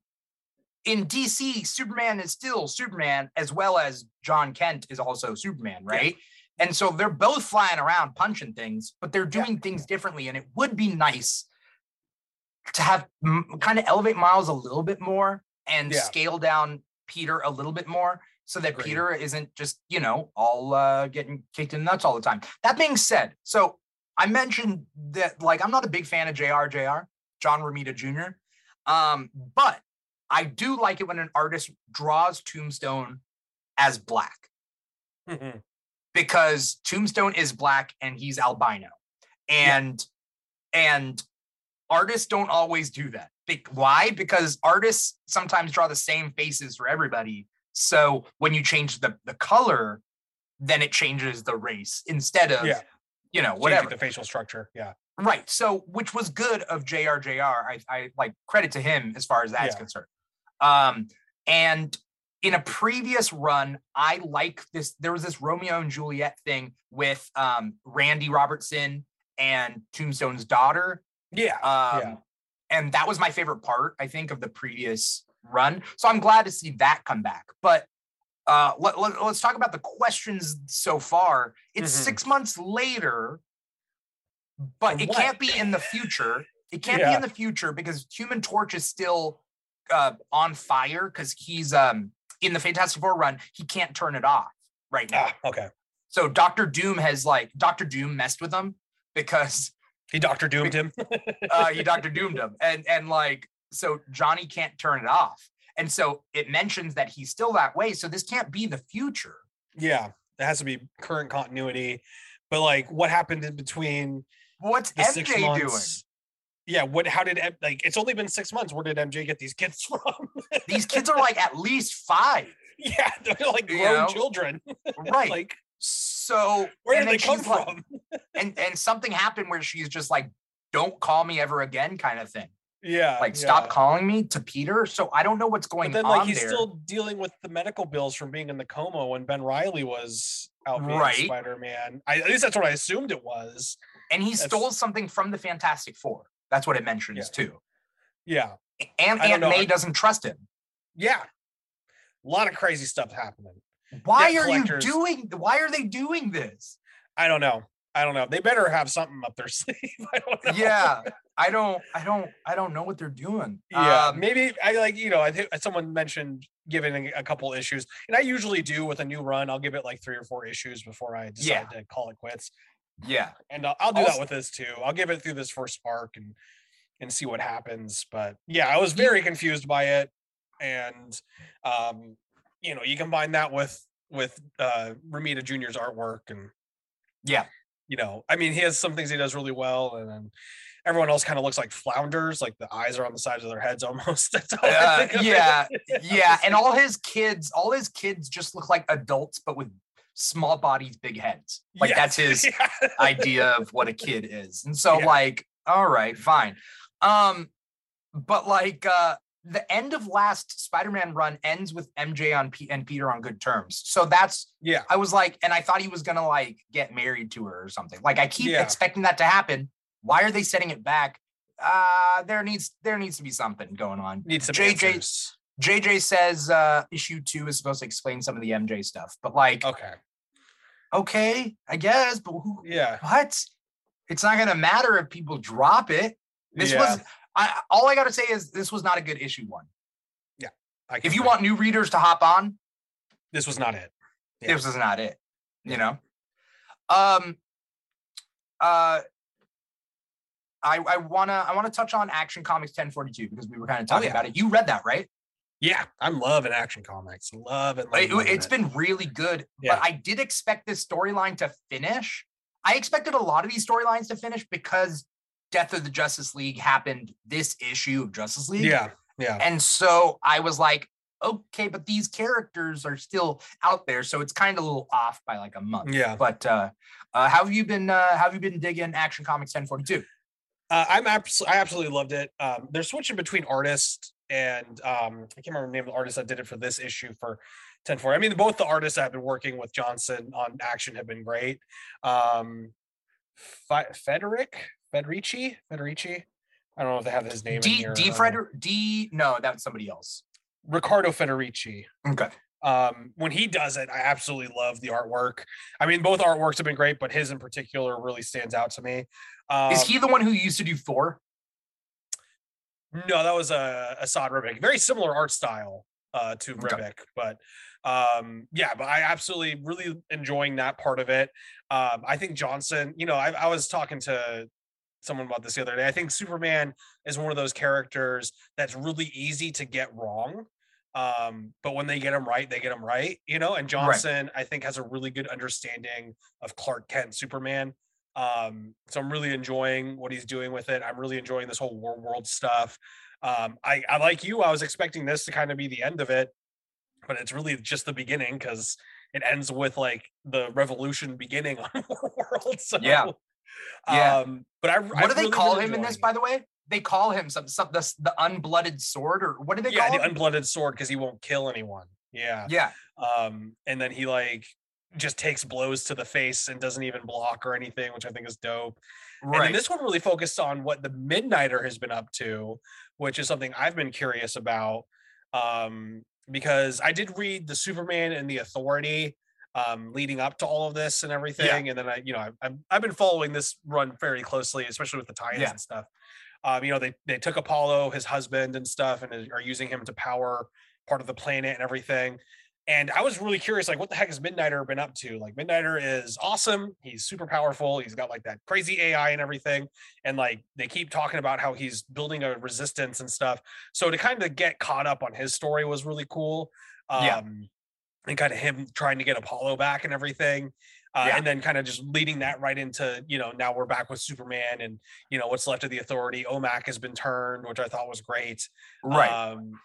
in DC, Superman is still Superman, as well as Jon Kent is also Superman, right? Yeah. And so they're both flying around punching things, but they're doing yeah. things differently. And it would be nice to have m- kind of elevate Miles a little bit more and scale down Peter a little bit more so that. Peter isn't just, you know, all uh, getting kicked in the nuts all the time. That being said, so I mentioned that, like, I'm not a big fan of JR, JR, John Romita Jr., um, but I do like it when an artist draws Tombstone as black. Mm-hmm. Because Tombstone is black and he's albino. And yeah. and artists don't always do that. Why? Because artists sometimes draw the same faces for everybody so when you change the the color, then it changes the race instead of yeah. you know whatever Changing the facial structure. Yeah. Right. So which was good of JRJR. I, I like credit to him as far as that's yeah. concerned. Um, And in a previous run, I like this. There was this Romeo and Juliet thing with um, Randy Robertson and Tombstone's daughter. Yeah. Um, yeah. And that was my favorite part, I think, of the previous run. So I'm glad to see that come back. But uh, let, let, us talk about the questions so far. It's mm-hmm. six months later, but it can't be in the future. It can't yeah. be in the future because Human Torch is still uh, on fire because he's um, in the Fantastic Four run. He can't turn it off right now. Ah, okay. So Doctor Doom has like Doctor Doom messed with him because he Doctor Doomed him. uh, he Doctor Doomed him, and and like so Johnny can't turn it off, and so it mentions that he's still that way. So this can't be the future. Yeah, it has to be current continuity. But like, what happened in between? What's MJ doing? Yeah, what? How did like? It's only been six months. Where did MJ get these kids from? these kids are like at least five. Yeah, they're like grown you know? children. Right. like so where did they come from? Like, and and something happened where she's just like, "Don't call me ever again," kind of thing. Yeah, like stop calling me to Peter. So I don't know what's going but then, on. Like he's there. still dealing with the medical bills from being in the coma when Ben Reilly was out being right. Spider Man. At least that's what I assumed it was. And he that's... stole something from the Fantastic Four. That's what it mentions yeah. too. Yeah, and Aunt May doesn't trust him. Yeah, a lot of crazy stuff happening. Why are you doing? Why are they doing this? I don't know. I don't know. They better have something up their sleeve. I don't know. Yeah, I don't. I don't. I don't know what they're doing. Yeah, um, maybe I like. You know, I think someone mentioned giving a couple issues, and I usually do with a new run. I'll give it like three or four issues before I decide yeah. to call it quits. Yeah, and I'll, I'll do also, that with this too. I'll give it through this first spark and and see what happens. But yeah, I was very confused by it, and um, you know, you combine that with with uh Romita Jr.'s artwork and yeah, you know, I mean, he has some things he does really well, and then everyone else kind of looks like flounders, like the eyes are on the sides of their heads almost. That's how uh, yeah, yeah, and all his kids, all his kids just look like adults, but with small bodies, big heads. Like yes. that's his yeah. idea of what a kid is, and so yeah. like, all right, fine. Um, but like, uh, the end of last Spider-Man run ends with MJ on P- and Peter on good terms. So that's yeah. I was like, and I thought he was gonna like get married to her or something. Like I keep yeah. expecting that to happen. Why are they setting it back? Uh there needs there needs to be something going on. Needs some JJ answers. JJ says uh issue two is supposed to explain some of the MJ stuff, but like okay, okay, I guess, but who, yeah, what? It's not gonna matter if people drop it. This yeah. was I all I gotta say is this was not a good issue one. Yeah. If you want new readers to hop on, this was not it. Yeah. This was not it. You know? Um uh I, I wanna I wanna touch on Action Comics 1042 because we were kind of talking oh, yeah. about it. You read that, right? Yeah, I'm loving Action Comics. Love it. Love, it has been really good, yeah. but I did expect this storyline to finish. I expected a lot of these storylines to finish because Death of the Justice League happened this issue of Justice League. Yeah. Yeah. And so I was like, okay, but these characters are still out there. So it's kind of a little off by like a month. Yeah. But uh, uh how have you been uh how have you been digging Action Comics 1042? Uh, I'm abs- I absolutely loved it. Um, they're switching between artists and um, I can't remember the name of the artist that did it for this issue for 10 I mean, both the artists have been working with Johnson on action have been great. Um, Federic, Federici, Federici. I don't know if they have his name. D here. D Freder D. No, that's somebody else. Riccardo Federici. Okay. Um, when he does it, I absolutely love the artwork. I mean, both artworks have been great, but his in particular really stands out to me. Um, Is he the one who used to do Thor? No, that was a uh, Esad Ribic. Very similar art style uh, to okay. but um, yeah, but I absolutely really enjoying that part of it. Um, I think Johnson, you know, I, I was talking to someone about this the other day. I think Superman is one of those characters that's really easy to get wrong. Um, but when they get them right, they get them right, you know. And Johnson, right. I think, has a really good understanding of Clark Kent, Superman. Um, so I'm really enjoying what he's doing with it. I'm really enjoying this whole war world stuff. Um, I, I like you. I was expecting this to kind of be the end of it, but it's really just the beginning because it ends with like the revolution beginning on War World. So yeah, yeah. Um, but I what I do they really, call really him in this, by the way? they call him some some the, the unblooded sword or what do they call yeah, call the unblooded sword because he won't kill anyone. Yeah. Yeah. Um, and then he like just takes blows to the face and doesn't even block or anything, which I think is dope. Right. And this one really focused on what the Midnighter has been up to, which is something I've been curious about. Um, because I did read the Superman and the Authority um, leading up to all of this and everything. Yeah. And then I, you know, I've, I've been following this run very closely, especially with the tie-ins yeah. and stuff. Um, you know, they they took Apollo, his husband, and stuff, and are using him to power part of the planet and everything. And I was really curious, like, what the heck has Midnighter been up to? Like, Midnighter is awesome. He's super powerful. He's got like that crazy AI and everything. And like, they keep talking about how he's building a resistance and stuff. So to kind of get caught up on his story was really cool. Um, yeah. And kind of him trying to get Apollo back and everything. Uh, yeah. and then kind of just leading that right into you know now we're back with Superman and you know what's left of the Authority. OMAC has been turned, which I thought was great. Right. Um,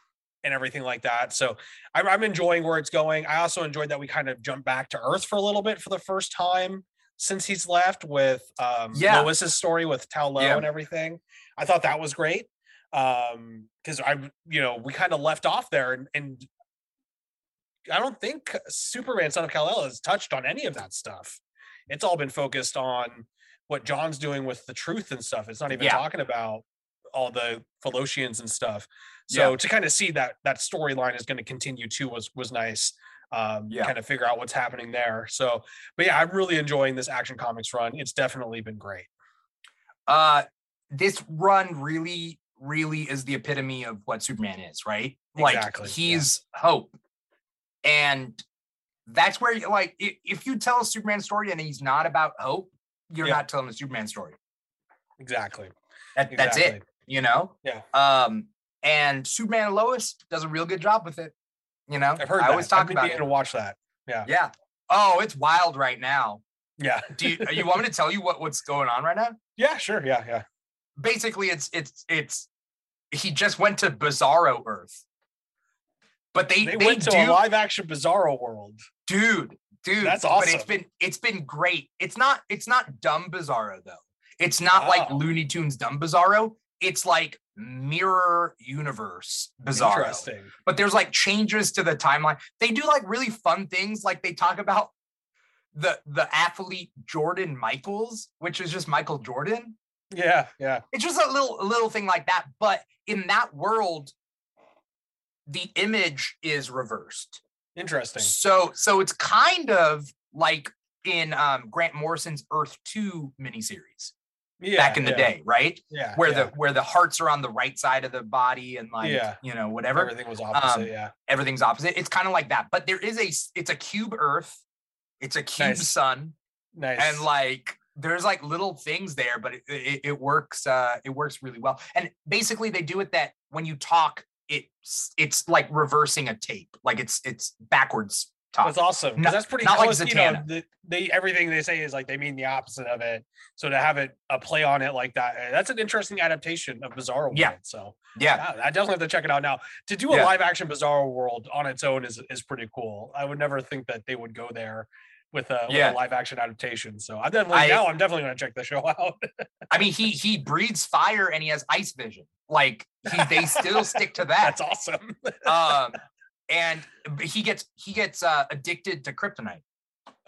and everything like that. So I'm, I'm enjoying where it's going. I also enjoyed that we kind of jumped back to Earth for a little bit for the first time since he's left with um, yeah. Lois's story with Tal-Lo yeah. and everything. I thought that was great um because i you know we kind of left off there and, and i don't think superman son of kal-el has touched on any of that stuff it's all been focused on what john's doing with the truth and stuff it's not even yeah. talking about all the Phaelosians and stuff. So yeah. to kind of see that that storyline is going to continue too was was nice. Um, yeah. kind of figure out what's happening there. So, but yeah, I'm really enjoying this Action Comics run. It's definitely been great. Uh, this run really, really is the epitome of what Superman is, right? Exactly. Like he's yeah. hope, and that's where like if you tell a Superman story and he's not about hope, you're yeah. not telling a Superman story. Exactly. That, exactly. That's it you know? Yeah. Um, and Superman and Lois does a real good job with it. You know, I've heard. I that. always talk about it. To watch that. Yeah. Yeah. Oh, it's wild right now. Yeah. Do you, you want me to tell you what what's going on right now? Yeah, sure. Yeah, yeah. Basically, it's it's it's he just went to Bizarro Earth, but they they, they went to do, a live action Bizarro world, dude. Dude, that's awesome. But it's been it's been great. It's not it's not dumb Bizarro though. It's not like oh. Looney Tunes dumb Bizarro it's like mirror universe bizarre. Interesting. But there's like changes to the timeline. They do like really fun things. Like they talk about the the athlete Jordan Michaels, which is just Michael Jordan. Yeah, yeah. It's just a little a little thing like that. But in that world, the image is reversed. Interesting. So so it's kind of like in um, Grant Morrison's Earth 2 miniseries yeah, back in the yeah. day, right? Yeah. Where yeah. the where the hearts are on the right side of the body and like yeah. you know whatever. Everything was opposite. Um, yeah. Everything's opposite. It's kind of like that, but there is a it's a cube Earth, it's a cube nice. sun, nice, and like there's like little things there, but it, it, it works. Uh, it works really well. And basically, they do it that when you talk, it's it's like reversing a tape, like it's it's backwards Talk. That's awesome. Not, that's pretty not close. Like you know, the, they everything they say is like they mean the opposite of it. So to have it a play on it like that, eh, that's an interesting adaptation of Bizarro World. yeah. So yeah, yeah, I definitely have to check it out now. To do a yeah. live action Bizarro World on its own is is pretty cool. I would never think that they would go there with a, with a live action adaptation. So I'm definitely I, now I'm definitely gonna check the show out. I mean, he he breathes fire and he has ice vision. Like he, they still stick to that. That's awesome. um, and he gets he gets uh, addicted to kryptonite.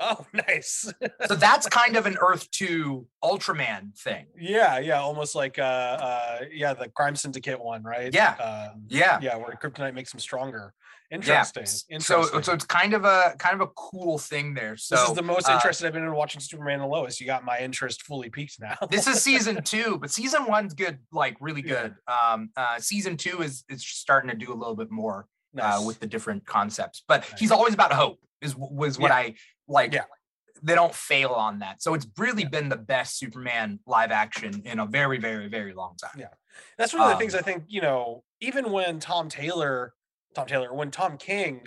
Oh, nice. so that's kind of an Earth 2 Ultraman thing. Yeah, yeah, almost like uh uh yeah, the crime syndicate one, right? Yeah. Um, yeah. Yeah, where kryptonite makes him stronger. Interesting. Yeah. Interesting. So so it's kind of a kind of a cool thing there. So this is the most uh, interested I've been in watching Superman and Lois. You got my interest fully peaked now. this is season two, but season one's good, like really good. Yeah. Um uh season two is is starting to do a little bit more nice. uh, with the different concepts. But nice. he's always about hope. Is was what yeah. I like. Yeah. They don't fail on that. So it's really yeah. been the best Superman live action in a very, very, very long time. Yeah. That's one of the um, things I think, you know, even when Tom Taylor, Tom Taylor, when Tom King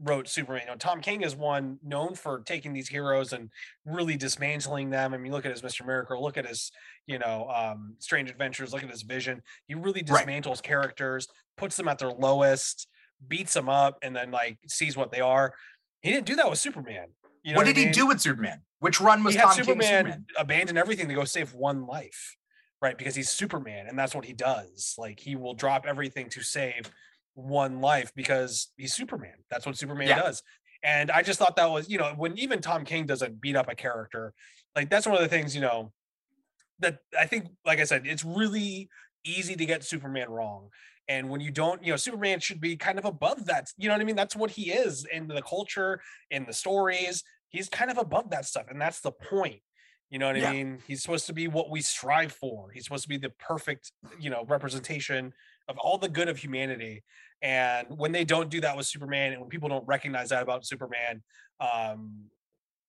wrote Superman. You know, Tom King is one known for taking these heroes and really dismantling them. I mean, look at his Mr. Miracle, look at his, you know, um, Strange Adventures, look at his vision. He really dismantles right. characters, puts them at their lowest, beats them up, and then like sees what they are. He didn't do that with Superman. You know what, what did I mean? he do with Superman? Which run was he Tom Superman, Superman abandon everything to go save one life? right? Because he's Superman and that's what he does. Like he will drop everything to save one life because he's Superman. That's what Superman yeah. does. And I just thought that was, you know, when even Tom King doesn't beat up a character, like that's one of the things, you know, that I think, like I said, it's really easy to get Superman wrong. And when you don't, you know, Superman should be kind of above that. You know what I mean? That's what he is in the culture, in the stories. He's kind of above that stuff. And that's the point. You know what yeah. I mean? He's supposed to be what we strive for. He's supposed to be the perfect, you know, representation of all the good of humanity. And when they don't do that with Superman, and when people don't recognize that about Superman, um,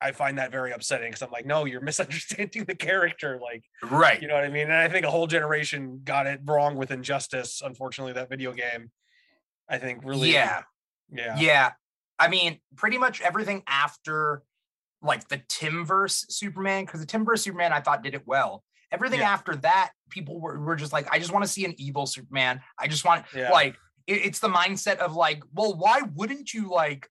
I find that very upsetting because I'm like, no, you're misunderstanding the character. Like, right. You know what I mean? And I think a whole generation got it wrong with Injustice. Unfortunately, that video game, I think really. Yeah. Yeah. Yeah. I mean, pretty much everything after like the Timmverse Superman, because the Timmverse Superman I thought did it well. Everything yeah. after that, people were, were just like, I just want to see an evil Superman. I just want yeah. like it, it's the mindset of like, well, why wouldn't you like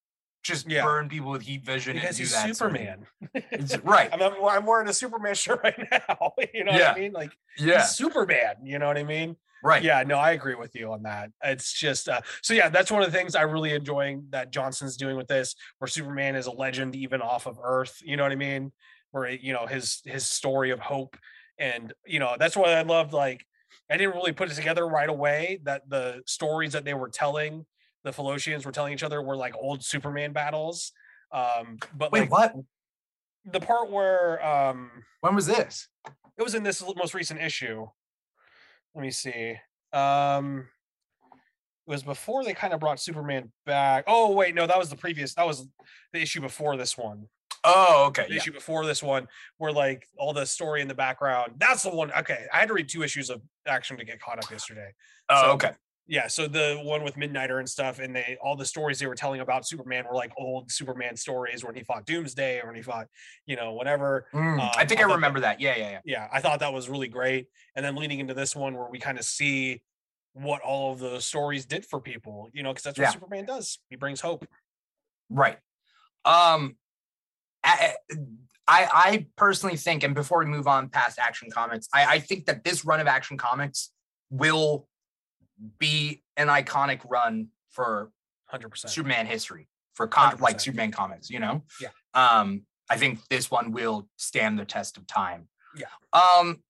just yeah. burn people with heat vision because he's that Superman. right. I'm, I'm, wearing a Superman shirt right now. you know yeah. what I mean? Like, yeah, Superman. You know what I mean? Right. Yeah. No, I agree with you on that. It's just uh, so yeah. That's one of the things I really enjoying that Johnson's doing with this, where Superman is a legend even off of Earth. You know what I mean? Where you know his his story of hope, and you know that's why I loved. Like, I didn't really put it together right away that the stories that they were telling the Phaelosians were telling each other were like old Superman battles. Um, but wait, like, what? The part where um, when was this? It was in this most recent issue. Let me see. Um, it was before they kind of brought Superman back. Oh wait, no, that was the previous. That was the issue before this one. Oh, okay. The yeah. issue before this one, where like all the story in the background. That's the one. Okay, I had to read two issues of Action to get caught up yesterday. Oh, so, okay yeah so the one with midnighter and stuff and they all the stories they were telling about superman were like old superman stories when he fought doomsday or when he fought you know whatever. Mm, um, i think i, I remember that, that, yeah yeah yeah. Yeah i thought that was really great. And then leading into this one where we kind of see what all of the stories did for people you know because that's what yeah. superman does. He brings hope. Right. Um I, I i personally think and before we move on past action comics i i think that this run of action comics will be an iconic run for 100% Superman history for com- like Superman comics, you know? Yeah. Um, I think this one will stand the test of time. Yeah. Um,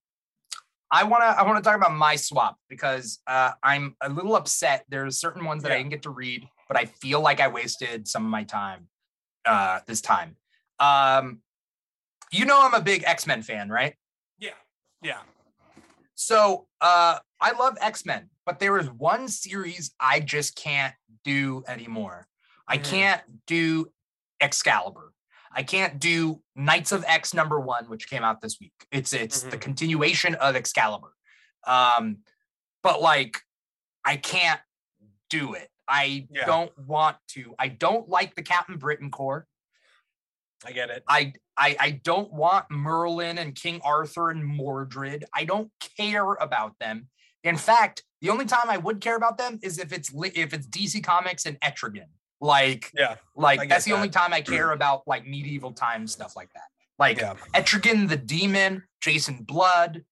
I want to I want to talk about my swap because uh, I'm a little upset. There's certain ones that yeah. I didn't get to read, but I feel like I wasted some of my time uh, this time. Um, you know, I'm a big X Men fan, right? Yeah, yeah. So uh, I love X Men, but there is one series I just can't do anymore. I mm-hmm. can't do Excalibur. I can't do Knights of X number one, which came out this week. It's it's mm-hmm. the continuation of Excalibur. Um, but like I can't do it. I yeah. don't want to. I don't like the Captain Britain Corps. I get it. I, I I don't want Merlin and King Arthur and Mordred. I don't care about them. In fact, the only time I would care about them is if it's if it's DC Comics and Etrigan. Like, yeah, like that's the that. only time I care about like medieval times stuff like that. Like yeah. Etrigan the Demon, Jason Blood,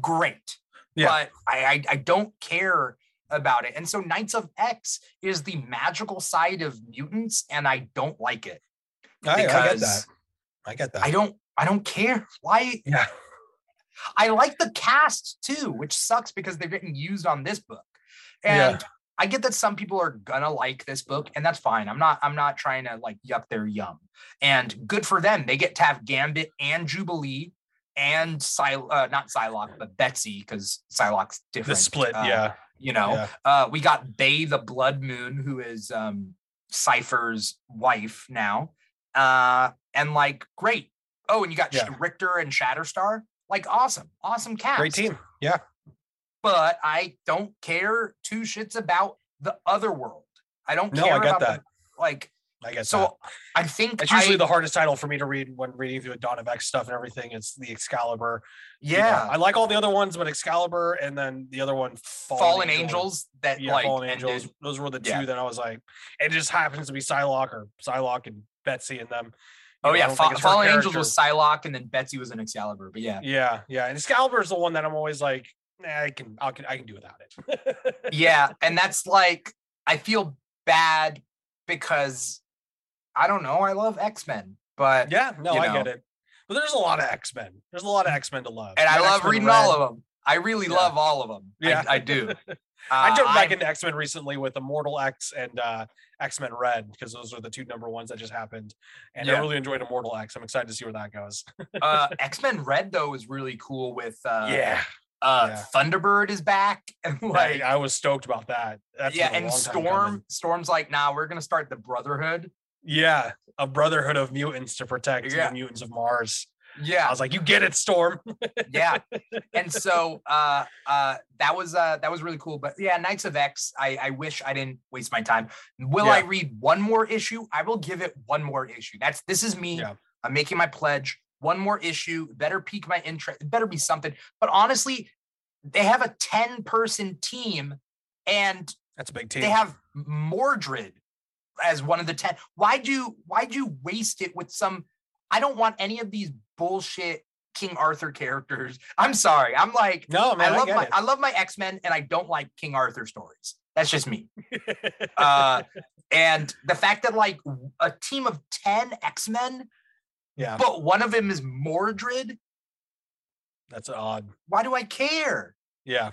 great. Yeah. But I, I I don't care about it. And so Knights of X is the magical side of mutants, and I don't like it. I, I get that. I get that. I don't I don't care. Why? Yeah. I like the cast too, which sucks because they're getting used on this book. And yeah. I get that some people are gonna like this book, and that's fine. I'm not. I'm not trying to like yuck their yum. And good for them. They get to have Gambit and Jubilee and Psy, uh, not Psylocke, but Betsy because Psylocke's different. The split, uh, yeah. You know, yeah. Uh, we got Bei the Blood Moon, who is um, Cypher's wife now, uh, and like great. Oh, and you got yeah. Rictor and Shatterstar like awesome, awesome cast. Great team. Yeah. But I don't care two shits about the other world. I don't no, care. I get that. The, like I guess so. That. I think it's usually I, the hardest title for me to read when reading through Dawn of X stuff and everything. It's the Excalibur. Yeah, you know, I like all the other ones, but Excalibur and then the other one, Fallen, Fallen Angels. Angels. That yeah, like Fallen Angels. Those were the two yeah. that I was like. It just happens to be Psylocke or Psylocke and Betsy and them Oh yeah, Fa- Fallen Angels was Psylocke, and then Betsy was an Excalibur. But yeah, yeah, yeah. And Excalibur is the one that I'm always like, nah, I can, I can, I can do without it. yeah, and that's like, I feel bad because I don't know. I love X Men, but yeah, no, I know. get it. But there's a lot of X Men. There's a lot of mm. X Men to love, and I love X-Men reading Red. all of them. I really yeah. love all of them. Yeah, I, I do. I jumped uh, back into X Men recently with Immortal X and uh, X Men Red because those are the two number ones that just happened, and yeah. I really enjoyed Immortal X. I'm excited to see where that goes. uh, X Men Red though is really cool with uh, yeah. Uh, yeah. Thunderbird is back. like I, I was stoked about that. That's yeah, and Storm. Storm's like, now nah, we're gonna start the Brotherhood. Yeah, a Brotherhood of mutants to protect yeah. the mutants of Mars. Yeah. I was like, you get it, Storm. yeah. And so uh uh that was uh that was really cool. But yeah, Knights of X, I, I wish I didn't waste my time. Will yeah. I read one more issue? I will give it one more issue. That's this is me. Yeah. I'm making my pledge. One more issue, better pique my interest. It better be something. But honestly, they have a 10 person team and that's a big team. They have Mordred as one of the 10. Why do you why do you waste it with some I don't want any of these bullshit King Arthur characters. I'm sorry. I'm like, no, man, I love I my it. I love my X Men, and I don't like King Arthur stories. That's just me. uh, and the fact that like a team of ten X Men, yeah, but one of them is Mordred. That's odd. Why do I care? Yeah.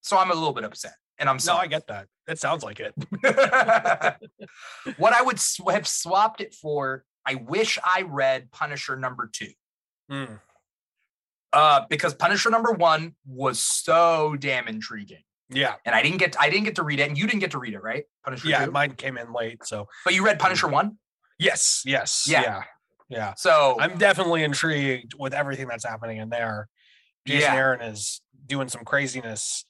So I'm a little bit upset, and I'm sorry. No, I get that. It sounds like it. what I would sw- have swapped it for I wish I read Punisher number two. Mm. Uh, because Punisher number one was so damn intriguing. Yeah. And I didn't get I didn't get to read it. And you didn't get to read it, right? Punisher. Yeah, 2? mine came in late. So but you read Punisher one? Yes, yes. Yeah. Yeah. yeah. So I'm definitely intrigued with everything that's happening in there. Jason yeah. Aaron is doing some craziness.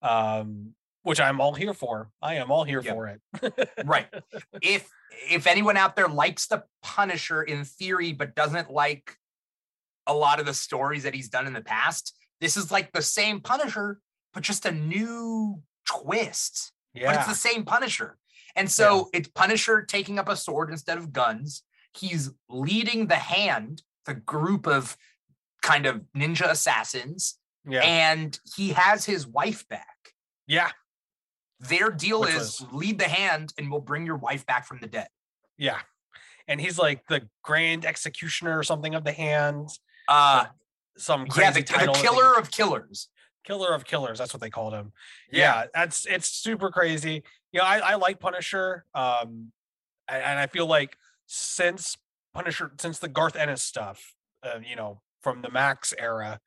Um, which I'm all here for. I am all here yep. for it. right. If if anyone out there likes the Punisher in theory, but doesn't like a lot of the stories that he's done in the past, this is like the same Punisher, but just a new twist. Yeah. But it's the same Punisher. And so yeah. it's Punisher taking up a sword instead of guns. He's leading the hand, the group of kind of ninja assassins. Yeah. And he has his wife back. Yeah. Their deal Which is was, lead the hand and we'll bring your wife back from the dead. Yeah. And he's like the grand executioner or something of the hand. Uh some crazy yeah, the. The killer of killers. Killer of killers, that's what they called him. Yeah, yeah that's it's super crazy. You know, I, I like Punisher. Um and I feel like since Punisher, since the Garth Ennis stuff, uh, you know, from the Max era,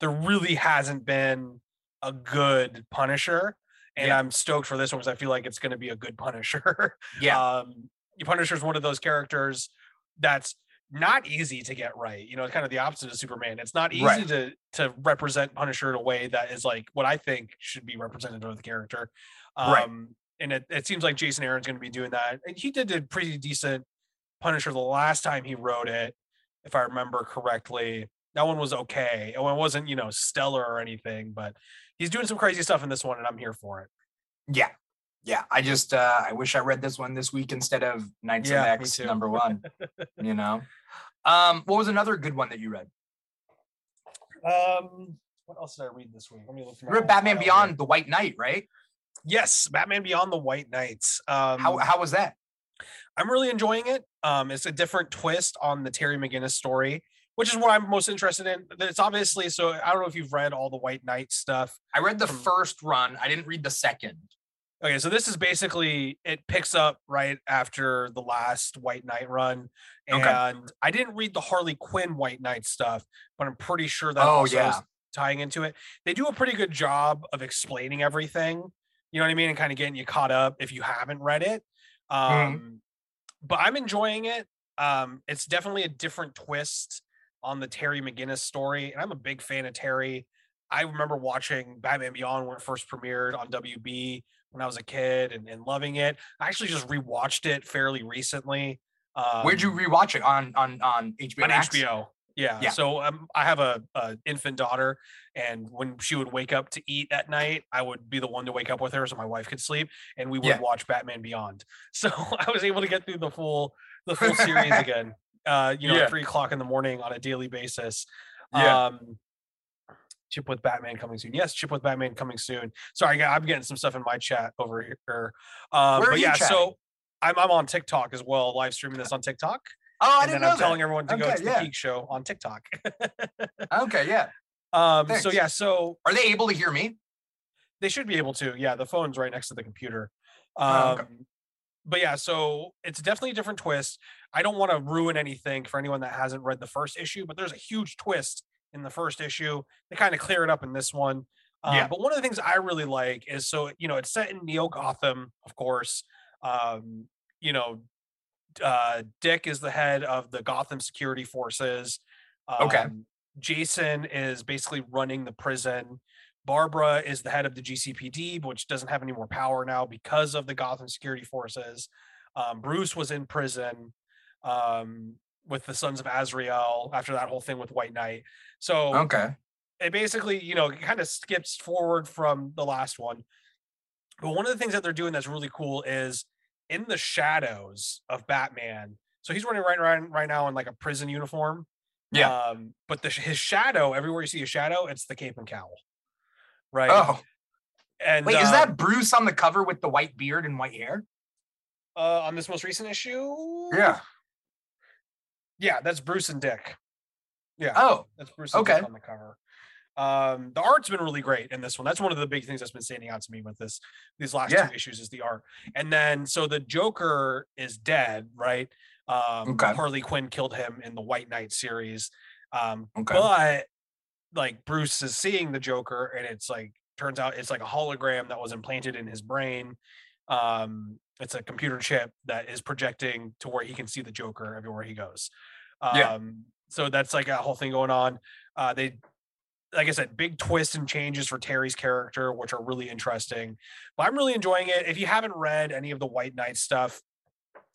there really hasn't been a good Punisher and yeah. I'm stoked for this one because I feel like it's going to be a good Punisher. Yeah, um, Punisher is one of those characters that's not easy to get right. You know, it's kind of the opposite of Superman. It's not easy right. to to represent Punisher in a way that is like what I think should be represented of the character. Um, right. And it, it seems like Jason Aaron's going to be doing that. And he did a pretty decent Punisher the last time he wrote it, if I remember correctly. That one was okay. It wasn't, you know, stellar or anything, but he's doing some crazy stuff in this one, and I'm here for it. Yeah, yeah. I just uh, I wish I read this one this week instead of Knights yeah, of X number one. you know, um, what was another good one that you read? Um, what else did I read this week? Let me look. You read Batman Beyond here. the White Knight, right? Yes, Batman Beyond the White Knights. Um, how how was that? I'm really enjoying it. Um, it's a different twist on the Terry McGinnis story which is what I'm most interested in. It's obviously so. I don't know if you've read all the White Knight stuff. I read the from, first run. I didn't read the second. Okay, so this is basically it picks up right after the last White Knight run, and okay. I didn't read the Harley Quinn White Knight stuff, but I'm pretty sure that oh, also yeah. is tying into it. They do a pretty good job of explaining everything. You know what I mean, and kind of getting you caught up if you haven't read it. Mm-hmm. Um, mm-hmm. But I'm enjoying it. Um, it's definitely a different twist on the Terry McGinnis story. And I'm a big fan of Terry. I remember watching Batman Beyond when it first premiered on WB when I was a kid and, and loving it. I actually just rewatched it fairly recently. Um, Where'd you um, rewatch it on on on HBO? On Max? HBO. Yeah. yeah. So um, I have a, a, infant daughter, and when she would wake up to eat at night, I would be the one to wake up with her so my wife could sleep, and we would yeah. watch Batman Beyond. So I was able to get through the full the full series again. Uh, you know, yeah. at three o'clock in the morning on a daily basis. Yeah. Um, chip with Batman coming soon. Yes, chip with Batman coming soon. Sorry, I'm getting some stuff in my chat over here. Um, but yeah, chatting? so I'm I'm on TikTok as well, live streaming this on TikTok. Oh, I and didn't then I'm that. telling everyone to okay, go to yeah. the Geek Show on TikTok. okay, yeah. Um, Thanks. so yeah, so are they able to hear me? They should be able to. Yeah, the phone's right next to the computer. Um, oh, okay. Um, but yeah, so it's definitely a different twist. I don't want to ruin anything for anyone that hasn't read the first issue, but there's a huge twist in the first issue. They kind of clear it up in this one. Um, yeah. But one of the things I really like is so you know it's set in Neo Gotham, of course. Um, you know, uh, Dick is the head of the Gotham security forces. Um, okay. Jason is basically running the prison. Barbara is the head of the GCPD, which doesn't have any more power now because of the Gotham security forces. Um, Bruce was in prison um, with the Sons of Azrael after that whole thing with White Knight. So okay, it basically you know kind of skips forward from the last one. But one of the things that they're doing that's really cool is in the shadows of Batman. So he's running right right right now in like a prison uniform. Yeah. Um, but the, his shadow, everywhere you see a shadow, it's the cape and cowl. Right. Oh. And wait, um, is that um Bruce on the cover with the white beard and white hair? Uh, on this most recent issue. Yeah. Yeah, that's Bruce and Dick. Yeah. Oh. That's Bruce okay. on the cover. Um, the art's been really great in this one. That's one of the big things that's been standing out to me with this these last yeah. two issues is the art. And then so the Joker is dead, right? Um, okay. Harley Quinn killed him in the White Knight series. Um, okay. but like Bruce is seeing the Joker, and it's like turns out it's like a hologram that was implanted in his brain. Um, it's a computer chip that is projecting to where he can see the Joker everywhere he goes. Um, yeah. so that's like a whole thing going on. Uh, they like I said, big twists and changes for Terry's character, which are really interesting. But I'm really enjoying it. If you haven't read any of the White Knight stuff,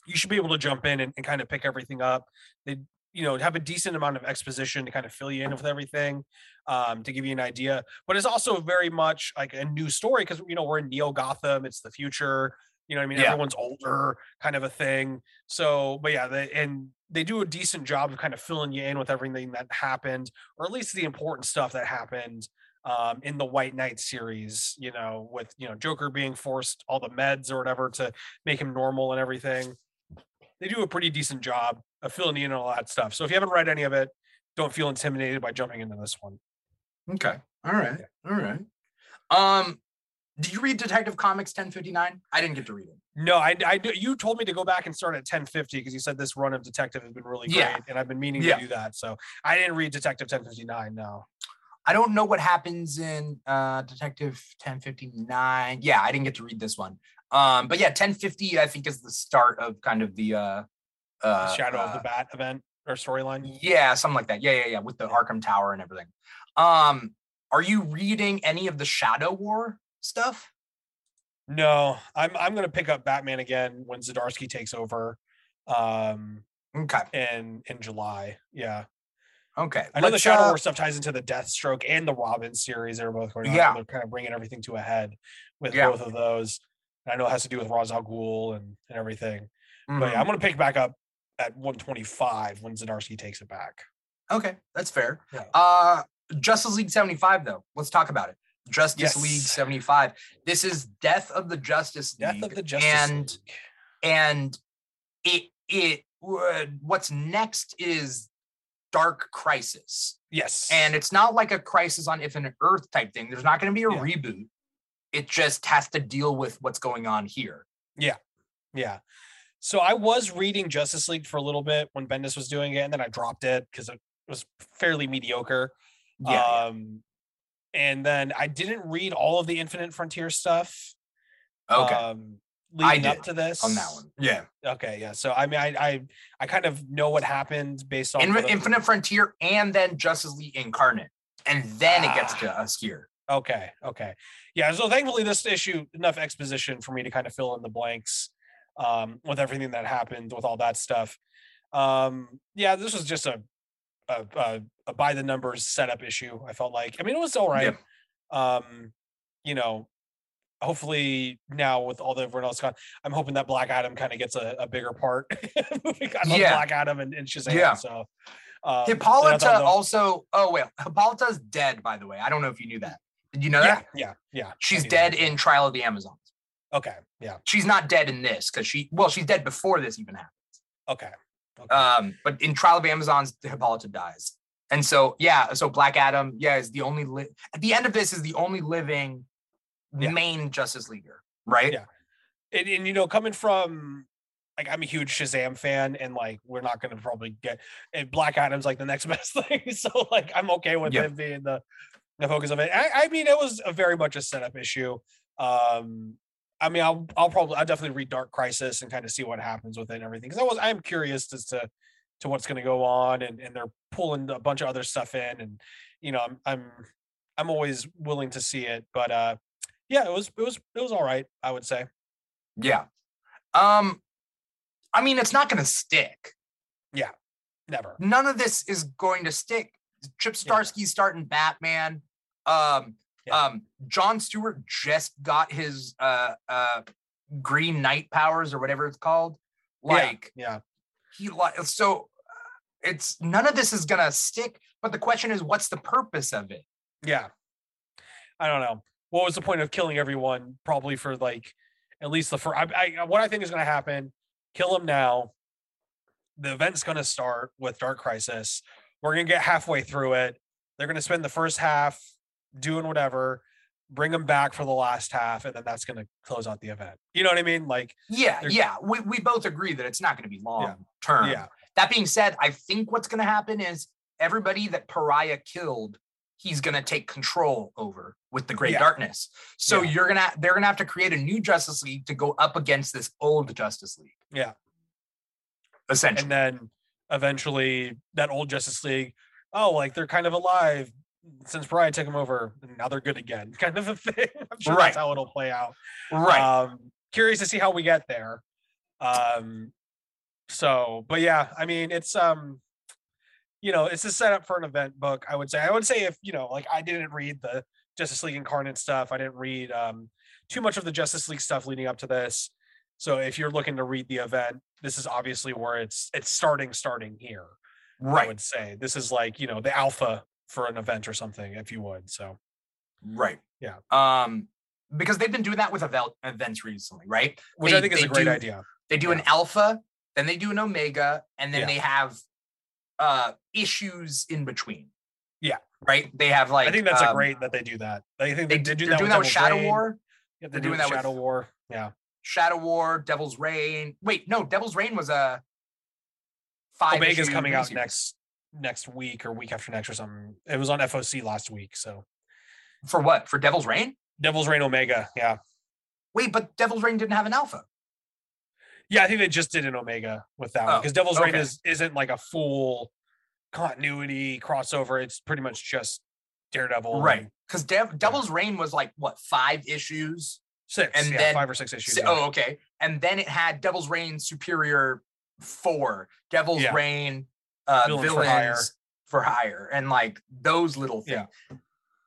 you should be able to jump in and, and kind of pick everything up. They, you know, have a decent amount of exposition to kind of fill you in with everything, um, to give you an idea. But it's also very much like a new story because you know we're in Neo Gotham. It's the future. You know, I mean, yeah. everyone's older, kind of a thing. So, but yeah, they, and they do a decent job of kind of filling you in with everything that happened, or at least the important stuff that happened um, in the White Knight series. You know, with you know Joker being forced all the meds or whatever to make him normal and everything. They do a pretty decent job of filling in on all that stuff. So if you haven't read any of it, don't feel intimidated by jumping into this one. Okay. All right. All right. Um, did you read Detective Comics 1059? I didn't get to read it. No, I, I you told me to go back and start at 1050 because you said this run of Detective has been really great, yeah. and I've been meaning yeah. to do that. So I didn't read Detective 1059. No, I don't know what happens in uh, Detective 1059. Yeah, I didn't get to read this one. Um, but yeah, 1050 I think is the start of kind of the uh, uh Shadow of the uh, Bat event or storyline. Yeah, something like that. Yeah, yeah, yeah, with the Arkham Tower and everything. Um, are you reading any of the Shadow War stuff? No, I'm I'm gonna pick up Batman again when Zdarsky takes over. Um okay. In in July. Yeah. Okay. I know the Shadow uh, War stuff ties into the Deathstroke and the Robin series. They're both going on. Yeah. They're kind of bringing everything to a head with yeah. both of those. And I know it has to do with Ra's al Ghul and, and everything. Mm-hmm. But yeah, mm-hmm. I'm going to pick back up at 125 when Zdarsky takes it back. Okay, that's fair. Yeah. Uh, Justice League 75, though. Let's talk about it. Justice yes. League 75. This is Death of the Justice League. Death of the Justice and, League. And it it what's next is Dark Crisis. Yes. And it's not like a Crisis on Infinite Earth type thing. There's not going to be a yeah. reboot. It just has to deal with what's going on here. Yeah. Yeah. So I was reading Justice League for a little bit when Bendis was doing it, and then I dropped it because it was fairly mediocre. Yeah, um, and then I didn't read all of the Infinite Frontier stuff. Okay. Um, leading up to this on that one. Yeah. Okay. Yeah. So I mean, I I, I kind of know what happened based on In- Infinite Frontier and then Justice League Incarnate, and then ah. it gets to ah. us here. Okay. Okay. Yeah. So thankfully, this issue enough exposition for me to kind of fill in the blanks um, with everything that happened with all that stuff. Um, yeah, this was just a a, a, a by the numbers setup issue. I felt like, I mean, it was all right. Yeah. Um, you know, hopefully now with all the everyone else gone, I'm hoping that Black Adam kind of gets a, a, bigger part. I love yeah. Black Adam and, and Shazam. Yeah. So um, Hippolyta also. Oh well, Hippolyta's dead. By the way, I don't know if you knew that. Did you know yeah, that? Yeah, yeah. She's dead that. in Trial of the Amazons. Okay, yeah. She's not dead in this because she. Well, she's dead before this even happens. Okay. okay. Um, but in Trial of Amazons, Hippolyta dies, and so yeah, so Black Adam, yeah, is the only li- at the end of this is the only living yeah. main Justice Leaguer, right? Yeah. And, and you know, coming from like I'm a huge Shazam fan, and like we're not gonna probably get and Black Adam's like the next best thing. So like I'm okay with yep. him being the the focus of it. I, I, mean, it was a very much a setup issue. Um, I mean, I'll I'll probably I'll definitely read Dark Crisis and kind of see what happens with it and everything because I was I'm curious as to to what's going to go on and and they're pulling a bunch of other stuff in and you know I'm I'm I'm always willing to see it, but uh, yeah, it was it was it was all right. I would say. Yeah. Um, I mean, it's not going to stick. Yeah, never. None of this is going to stick. Chip Zdarsky's yeah. starting Batman. Um, yeah. um, John Stewart just got his uh uh Green Knight powers or whatever it's called. Like, yeah, yeah. he like so. It's none of this is gonna stick. But the question is, what's the purpose of it? Yeah, I don't know. What was the point of killing everyone? Probably for like at least the first. I, I what I think is going to happen kill him now. The event's going to start with Dark Crisis. We're going to get halfway through it. They're going to spend the first half doing whatever, bring them back for the last half, and then that's going to close out the event. You know what I mean? Like, yeah, yeah. We, we both agree that it's not going to be long yeah. term. Yeah. That being said, I think what's going to happen is everybody that Pariah killed, he's going to take control over with the Great yeah. Darkness. So yeah. you're gonna they're gonna have to create a new Justice League to go up against this old Justice League. Yeah. Essentially. And then eventually that old Justice League, oh, like they're kind of alive since Pariah took them over, now they're good again, kind of a thing. I'm sure right. that's how it'll play out. Right. Um, curious to see how we get there. Um, so, but yeah, I mean, it's um, you know, it's a setup for an event book. I would say. I would say if you know, like, I didn't read the Justice League Incarnate stuff. I didn't read um, too much of the Justice League stuff leading up to this. So if you're looking to read the event, this is obviously where it's it's starting starting here. Right. I would say this is like you know the alpha for an event or something, if you would. So. Right. Yeah. Um, because they've been doing that with events recently, right? Which they, I think is a great do, idea. They do yeah. an alpha, then they do an omega, and then yeah. they have uh issues in between. Yeah. Right. They have like. I think that's um, a great that they do that. I think they, they do that. Doing with that with Shadow Rain. War. Yeah, they're, they're doing that Shadow with War. Yeah. Shadow War, Devil's Reign. Wait, no, Devil's Reign was a five. Omega's coming out next next week or week after next or something. It was on FOC last week. So for what? For Devil's Reign? Devil's Reign Omega. Yeah. Wait, but Devil's Reign didn't have an alpha. Yeah, I think they just did an Omega with that oh, one because Devil's okay. Reign is isn't like a full continuity crossover. It's pretty much just Daredevil. Right. Because De- Devil's Reign was like what five issues? Six. And yeah, then five or six issues. yeah. Oh, okay. And then it had Devil's Reign Superior four, Devil's yeah. Reign uh Villain villains for hire. for hire. And like those little things. Yeah.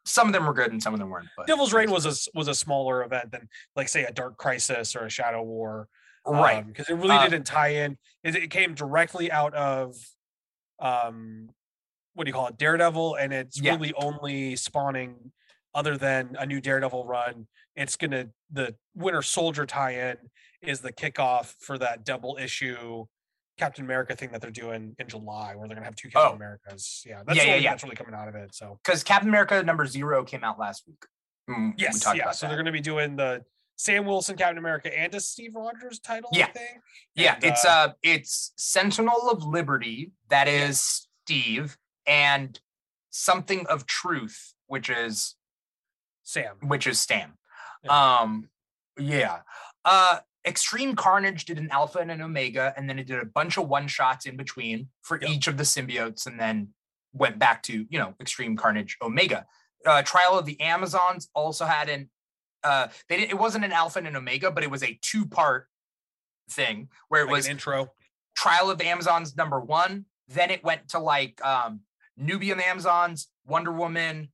Some of them were good and some of them weren't. But Devil's Reign was a was a smaller event than like say a Dark Crisis or a Shadow War. Right. Because um, it really uh, didn't tie in. It, it came directly out of um what do you call it daredevil and it's yeah. really only spawning other than a new daredevil run it's gonna the winter soldier tie-in is the kickoff for that double issue captain america thing that they're doing in july where they're gonna have two captain oh. americas yeah that's yeah, yeah, yeah. that's really coming out of it so because captain america number zero came out last week mm, yes we yeah so that. they're gonna be doing the Sam Wilson, Captain America, and a Steve Rogers title. Yeah, yeah. And, it's uh, uh, it's Sentinel of Liberty. That is Steve, and something of Truth, which is Sam, which is Stan. Yeah. Um, yeah. Uh, Extreme Carnage did an Alpha and an Omega, and then it did a bunch of one shots in between for yep. each of the symbiotes, and then went back to you know Extreme Carnage Omega. Uh, Trial of the Amazons also had an uh they didn't it wasn't an alpha and an omega but it was a two part thing where it like was intro trial of the amazons number one then it went to like um nubia and the amazons wonder woman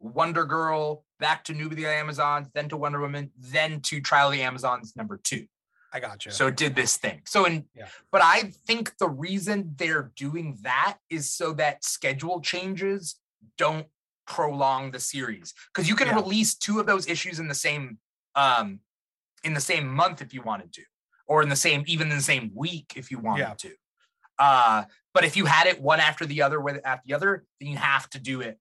Wonder Girl, back to of the Amazons, then to Wonder Woman, then to Trial of the Amazons number two. I got you. So it did this thing. So in yeah. but I think the reason they're doing that is so that schedule changes don't prolong the series. Because you can yeah. release two of those issues in the same um in the same month if you wanted to, or in the same even in the same week if you wanted yeah. to. Uh, but if you had it one after the other with after the other, then you have to do it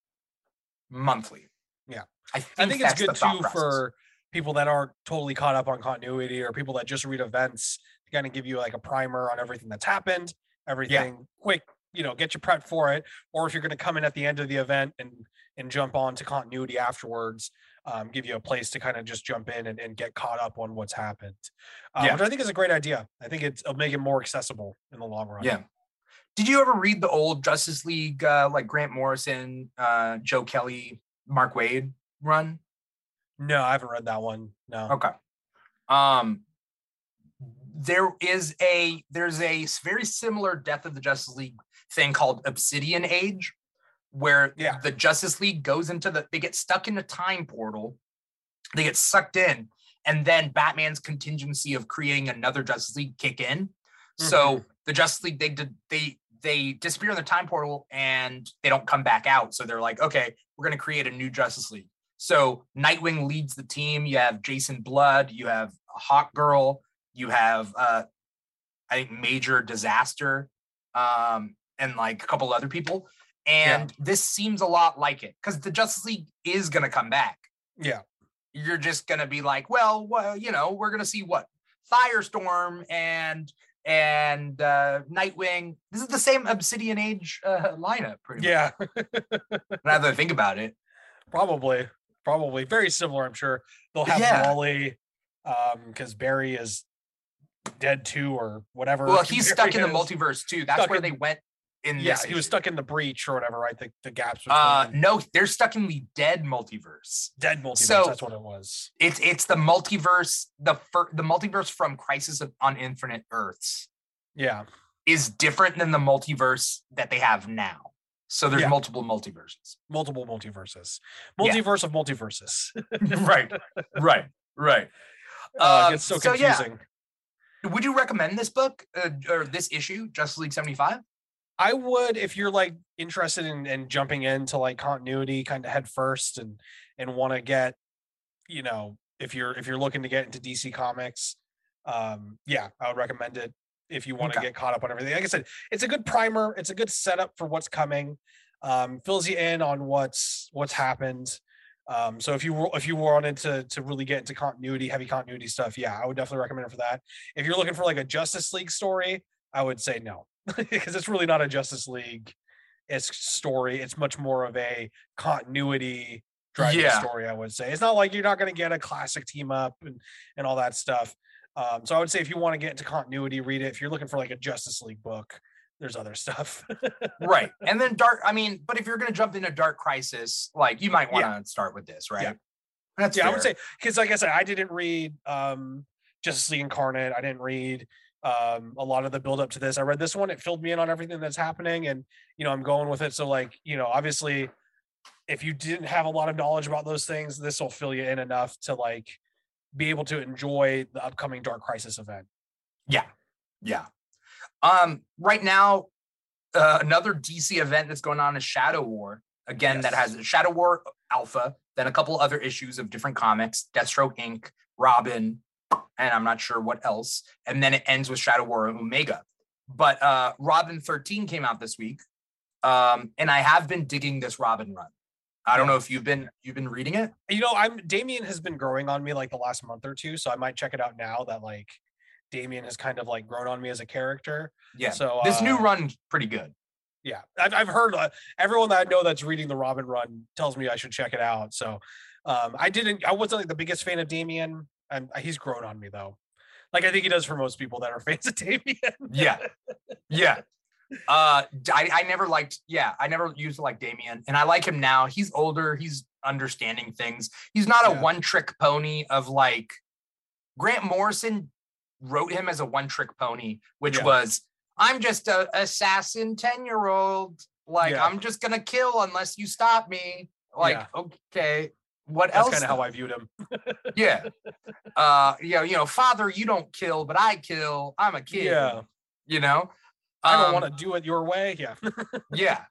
monthly. Yeah, I think, I think it's good too process. for people that aren't totally caught up on continuity or people that just read events to kind of give you like a primer on everything that's happened, everything yeah. quick, you know, get you prepped for it. Or if you're going to come in at the end of the event and and jump on to continuity afterwards, um, give you a place to kind of just jump in and, and get caught up on what's happened. Um, yeah. Which I think is a great idea. I think it'll make it more accessible in the long run. Yeah. Did you ever read the old Justice League, uh, like Grant Morrison, uh, Joe Kelly, Mark Waid run? No, I haven't read that one. No. Okay. Um, there is a there's a very similar Death of the Justice League thing called Obsidian Age, where yeah. the Justice League goes into the they get stuck in a time portal, they get sucked in, and then Batman's contingency of creating another Justice League kick in. Mm-hmm. So the Justice League they did they they disappear in the time portal and they don't come back out. So they're like, okay, we're gonna create a new Justice League. So Nightwing leads the team. You have Jason Blood, you have Hawk Girl, you have uh I think Major Disaster, um, and like a couple other people. And yeah. this seems a lot like it because the Justice League is going to come back. Yeah. You're just going to be like, well, well, you know, we're going to see what Firestorm and and uh Nightwing. This is the same Obsidian Age uh, lineup, pretty yeah. much. Yeah. now that I think about it, probably, probably very similar. I'm sure they'll have yeah. Wally, um, because Barry is dead too, or whatever. Well, he's Barry stuck in the multiverse too. That's stuck where in, they went in yeah, he was stuck in the breach or whatever, right? The, the gaps. Between... Uh, no, they're stuck in the dead multiverse. Dead multiverse. So that's what it was. It's it's the multiverse. The fir- the multiverse from Crisis of, on Infinite Earths. Yeah, is different than the multiverse that they have now. So there's yeah. multiple multiverses. Multiple multiverses. Multiverse yeah. of multiverses. right. Right. Right. Uh, it's so confusing. So yeah. Would you recommend this book uh, or this issue, Justice League 75? I would if you're like interested in, in jumping into like continuity kind of head first and and want to get, you know, if you're if you're looking to get into DC comics, um, yeah, I would recommend it if you want okay. to get caught up on everything. Like I said, it's a good primer, it's a good setup for what's coming. Um, fills you in on what's what's happened. Um, so if you were if you wanted to to really get into continuity, heavy continuity stuff, yeah, I would definitely recommend it for that. If you're looking for like a Justice League story, I would say no because it's really not a Justice League it's story. It's much more of a continuity driving yeah. story, I would say. It's not like you're not going to get a classic team up and, and all that stuff. Um, so I would say if you want to get into continuity, read it. If you're looking for like a Justice League book, there's other stuff. right. And then Dark, I mean, but if you're going to jump into Dark Crisis, like you might want to yeah. start with this, right? Yeah. That's yeah, fair. I would say, because like I said, I didn't read um, Justice League Incarnate. I didn't read um a lot of the build up to this. I read this one it filled me in on everything that's happening and you know i'm going with it. So like you know obviously if you didn't have a lot of knowledge about those things this will fill you in enough to like be able to enjoy the upcoming dark crisis event. Yeah. Yeah. Um right now uh, another dc event that's going on is shadow war. Again yes. that has shadow war alpha then a couple other issues of different comics deathstroke inc robin and I'm not sure what else. And then it ends with Shadow War Omega. But uh, Robin 13 came out this week, um, and I have been digging this Robin run. I don't know if you've been you've been reading it. You know, I'm Damian has been growing on me like the last month or two, so I might check it out now that like Damian has kind of like grown on me as a character. Yeah. So this uh, new run pretty good. Yeah, I've I've heard uh, everyone that I know that's reading the Robin run tells me I should check it out. So um, I didn't. I wasn't like the biggest fan of Damian. I'm, he's grown on me though. Like I think he does for most people that are fans of Damian. yeah, yeah. Uh, I, I never liked. Yeah, I never used to like Damian, and I like him now. He's older. He's understanding things. He's not a yeah. one trick pony of like Grant Morrison wrote him as a one trick pony, which yeah. was I'm just a assassin ten year old. Like yeah. I'm just gonna kill unless you stop me Like, okay, what That's else? kind of how I viewed him. yeah. Uh, yeah, you know, father, you don't kill, but I kill. I'm a kid. Yeah. You know, I don't um, want to do it your way. Yeah. yeah.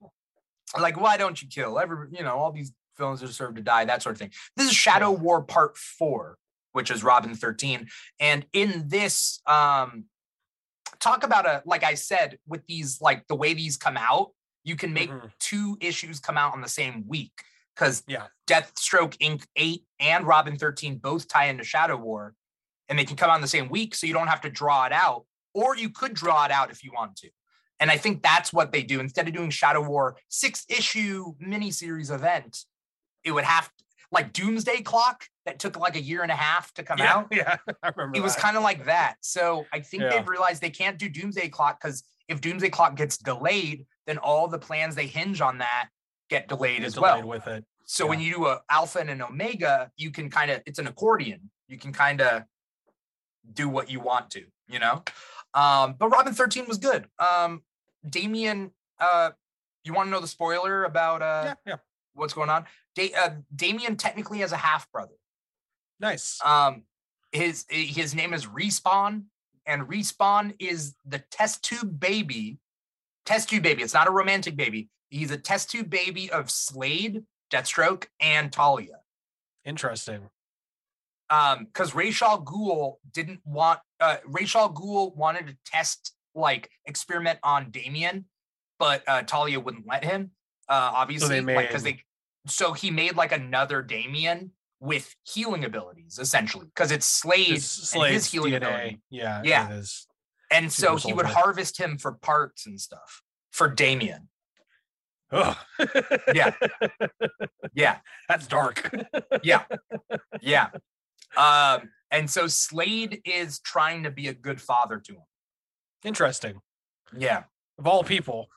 Like, why don't you kill? Every, you know, all these villains deserve to die, that sort of thing. This is Shadow War Part Four, which is Robin 13. And in this, um, talk about a, like I said, with these, like the way these come out, you can make mm-hmm. two issues come out on the same week because yeah, Deathstroke Inc. 8 and Robin 13 both tie into Shadow War and they can come out in the same week. So you don't have to draw it out, or you could draw it out if you want to. And I think that's what they do. Instead of doing Shadow War six issue miniseries event, it would have to, like Doomsday Clock that took like a year and a half to come yeah, out. Yeah, I remember. It that. was kind of like that. So I think yeah. they've realized they can't do Doomsday Clock because if Doomsday Clock gets delayed, then all the plans they hinge on that get delayed as delayed well. With it. So yeah. when you do a alpha and an omega, you can kind of it's an accordion. You can kind of do what you want to, you know. Um, but Robin 13 was good. Um, Damian, uh, you want to know the spoiler about uh yeah, yeah. what's going on? Da- uh, Damian technically has a half brother. Nice. Um, his his name is Respawn, and Respawn is the test tube baby. Test tube baby. It's not a romantic baby. He's a test tube baby of Slade, Deathstroke, and Talia. Interesting. Um, because Ra's al Ghul didn't want uh Ra's al Ghul wanted to test like experiment on Damian, but uh Talia wouldn't let him. Uh obviously, so made... like because they so he made like another Damian with healing abilities, essentially, because it's Slade and his healing DNA. ability. Yeah, yeah. And so he would harvest him for parts and stuff for Damian. Oh. yeah. Yeah. That's dark. yeah. Yeah. Um, and so Slade is trying to be a good father to him. Interesting. Yeah. Of all people.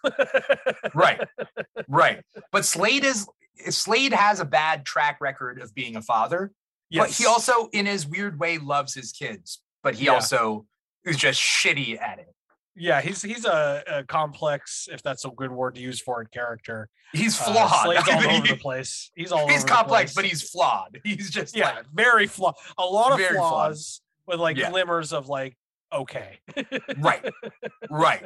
right. Right. But Slade is Slade has a bad track record of being a father. Yes. But he also, in his weird way, loves his kids. But he yeah. also is just shitty at it. Yeah, he's he's a, a, complex, if that's a good word to use for a character. He's uh, flawed. Uh, Slade's all over the place. He's all he's complex, but he's flawed. He's just yeah, like, very flawed. A lot of flaws flawed. with like yeah. glimmers of like okay. right, right.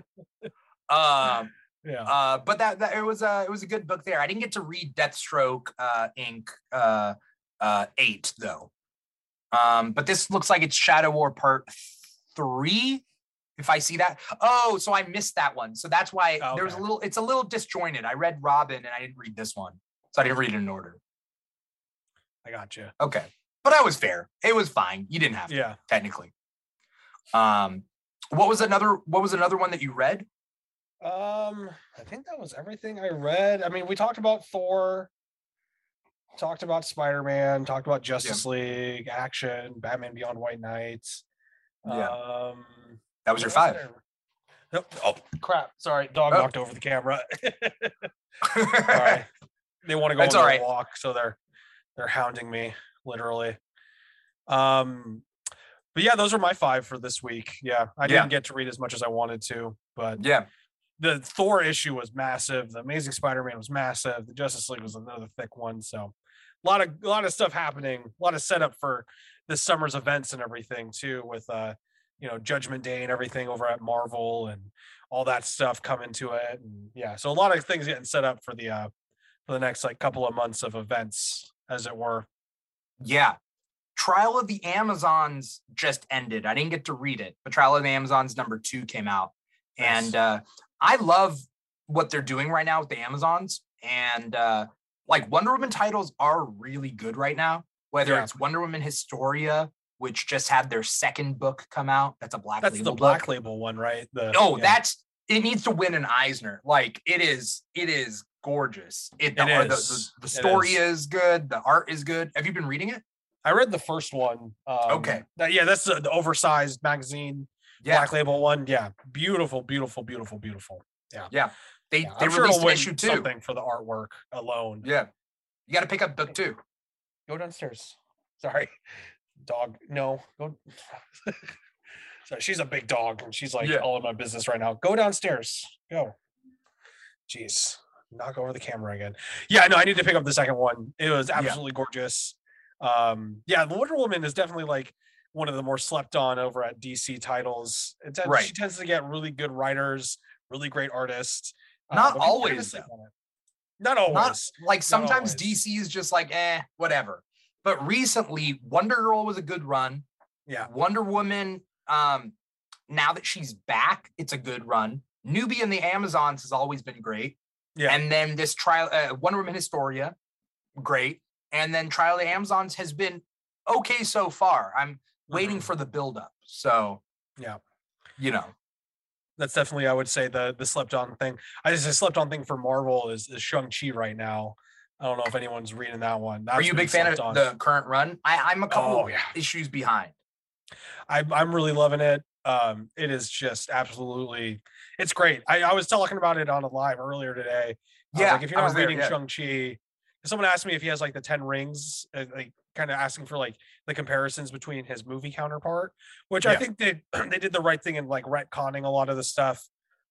Um, yeah. Uh, but that, that it was a it was a good book there. I didn't get to read Deathstroke uh, Inc. Uh, uh, eight though. Um, but this looks like it's Shadow War Part three. If I see that, oh, so I missed that one. So that's why okay. there's a little. It's a little disjointed. I read Robin and I didn't read this one, so I didn't read it in order. I got you. Okay, but that was fair. It was fine. You didn't have to. Yeah, technically. Um, what was another? What was another one that you read? Um, I think that was everything I read. I mean, we talked about Thor, talked about Spider Man, talked about Justice yeah. League, action, Batman Beyond White Knights. Yeah. Um, that was your five. Nope. Oh crap! Sorry, dog oh. knocked over the camera. They want to go That's on a right. walk, so they're they're hounding me literally. Um, but yeah, those are my five for this week. Yeah, I didn't get to read as much as I wanted to, but yeah, the Thor issue was massive. The Amazing Spider-Man was massive. The Justice League was another thick one. So a lot of a lot of stuff happening. A lot of setup for this summer's events and everything too, with uh, you know, Judgment Day and everything over at Marvel and all that stuff coming to it. And yeah, so a lot of things getting set up for the uh for the next like couple of months of events, as it were. Yeah. Trial of the Amazons just ended. I didn't get to read it, but Trial of the Amazons number two came out. Nice. And uh I love what they're doing right now with the Amazons. And uh, like Wonder Woman titles are really good right now, whether yeah. it's Wonder Woman Historia, which just had their second book come out. That's a black that's label the black book. label one, right? The, oh, yeah. that's it needs to win an Eisner. Like it is, it is gorgeous. It, the, it is. The, the, the story is. is. good. The art is good. Have you been reading it? I read the first one. Um, okay. That, yeah, that's the, the oversized magazine yeah. black label one. Yeah, beautiful, beautiful, beautiful, beautiful. Yeah, yeah. They yeah, they I'm released sure issue two. Something for the artwork alone. Yeah, you got to pick up book two. Go downstairs. Sorry, dog. No, go. so she's a big dog, and she's like yeah. all in my business right now. Go downstairs. Go. Jeez. knock over the camera again. Yeah, no, I need to pick up the second one. It was absolutely yeah. gorgeous. Um, yeah, the Wonder Woman is definitely like one of the more slept on over at DC titles. It tends, right. She tends to get really good writers, really great artists. Uh, Not uh, always. Not always. Not, like sometimes always. DC is just like, eh, whatever. But recently, Wonder Girl was a good run. Yeah. Wonder Woman, um, now that she's back, it's a good run. Nubia and the Amazons has always been great. Yeah. And then this trial, uh, Wonder Woman Historia, great. And then Trial of the Amazons has been okay so far. I'm mm-hmm. waiting for the buildup. So, yeah, you know, that's definitely I would say the the slept on thing. I just slept on thing for Marvel is, is Shang Chi right now. I don't know if anyone's reading that one. That's Are you a big fan of on. the current run? I, I'm a couple oh, yeah. issues behind. I, I'm really loving it. Um, it is just absolutely, it's great. I, I was talking about it on a live earlier today. Yeah, like if you're not reading. Shang Chi, someone asked me if he has like the ten rings, uh, like kind of asking for like the comparisons between his movie counterpart, which yeah. I think they they did the right thing in like retconning a lot of the stuff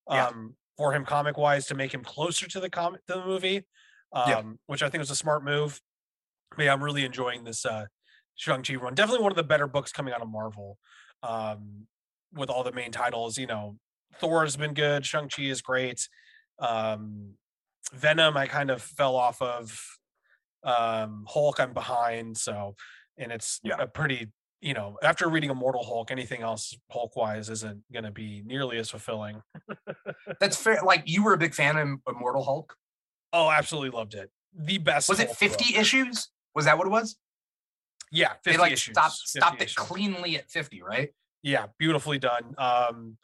um, yeah. for him comic wise to make him closer to the comic to the movie, um, yeah. which I think was a smart move. But yeah, I'm really enjoying this uh, Shang-Chi run. Definitely one of the better books coming out of Marvel. Um, with all the main titles, you know, Thor has been good, Shang-Chi is great. Um, Venom, I kind of fell off of. Um, Hulk, I'm behind. So, and it's yeah. a pretty, you know, after reading Immortal Hulk, anything else Hulk wise isn't going to be nearly as fulfilling. That's fair. Like you were a big fan of Immortal Hulk. Oh, absolutely loved it. The best. Was it 50 book. issues? Was that what it was? Yeah, 50 they like issues. stopped stopped it cleanly at 50, right? Yeah, beautifully done. Um,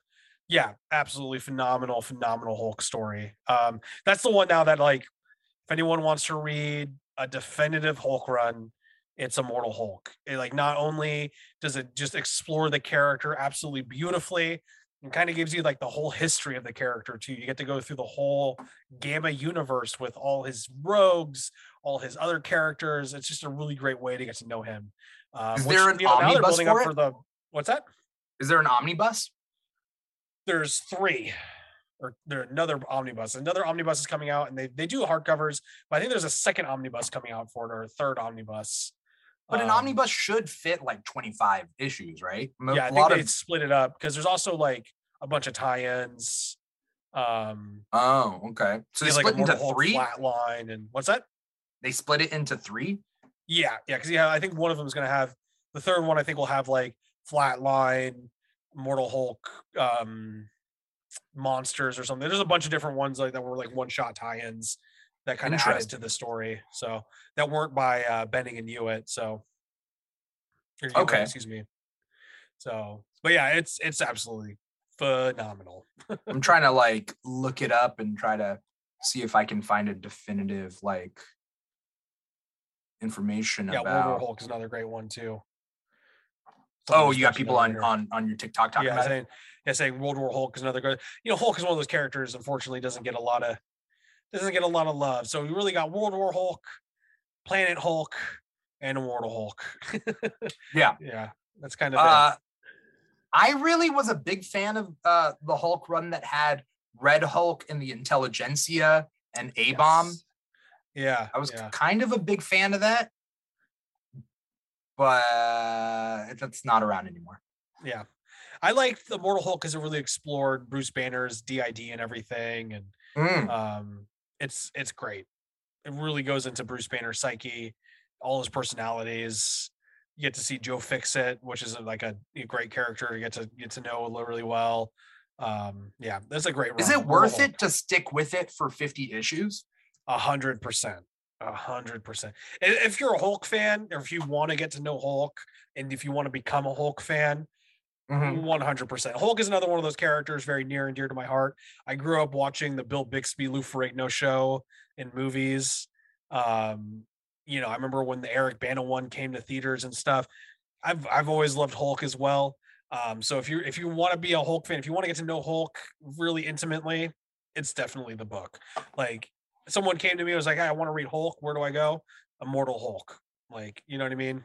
yeah, absolutely phenomenal, phenomenal Hulk story. Um, that's the one now that like if anyone wants to read a definitive Hulk run, it's Immortal Hulk. It, like not only does it just explore the character absolutely beautifully, and kind of gives you like the whole history of the character too. You get to go through the whole Gamma universe with all his rogues, all his other characters. It's just a really great way to get to know him. Um, Is there which, an you know, omnibus for, for the what's that? Is there an omnibus? there's three or there another omnibus. Another omnibus is coming out, and they they do hardcovers, but I think there's a second omnibus coming out for it or a third omnibus. But an um, omnibus should fit like 25 issues, right? Yeah, I think they of... split it up because there's also like a bunch of tie-ins. Um, oh, okay. So they split like into three. Flatline and what's that? They split it into three. Yeah, yeah, because yeah, I think one of them is going to have the third one. I think will have like flatline, Immortal Hulk um, monsters or something. There's a bunch of different ones like that were like one shot tie-ins that kind of added to the story. So that weren't by uh, Bennett and Hewitt. So Hewitt, okay, excuse me. So, but yeah, it's it's absolutely phenomenal. I'm trying to like look it up and try to see if I can find a definitive like information yeah, about. World War Hulk is another great one too. Oh, you got people on on on your TikTok talking yeah, about saying, Yeah, saying World War Hulk is another good. You know, Hulk is one of those characters. Unfortunately, doesn't get a lot of doesn't get a lot of love. So we really got World War Hulk, Planet Hulk, and Immortal Hulk. yeah, yeah, that's kind of. Uh, I really was a big fan of uh, the Hulk run that had Red Hulk and the Intelligentsia and A Bomb. Yes. Yeah, I was yeah. kind of a big fan of that but that's not around anymore. Yeah. I liked the Immortal Hulk because it really explored Bruce Banner's DID and everything, and mm. um, it's it's great. It really goes into Bruce Banner's psyche, all his personalities. You get to see Joe Fixit, which is like a, a great character. You get to get to know really well. Um, yeah, that's a great. Run. Is it worth it to stick with it for fifty issues? A hundred percent. A hundred percent. If you're a Hulk fan, or if you want to get to know Hulk, and if you want to become a Hulk fan, mm-hmm. one hundred percent. Hulk is another one of those characters very near and dear to my heart. I grew up watching the Bill Bixby, Lou Ferrigno show in movies. Um, you know, I remember when the Eric Bana one came to theaters and stuff. I've I've always loved Hulk as well. Um, so if you if you want to be a Hulk fan, if you want to get to know Hulk really intimately, it's definitely the book. Like someone came to me, I was like, hey, I want to read Hulk. Where do I go? Immortal Hulk. Like, you know what I mean?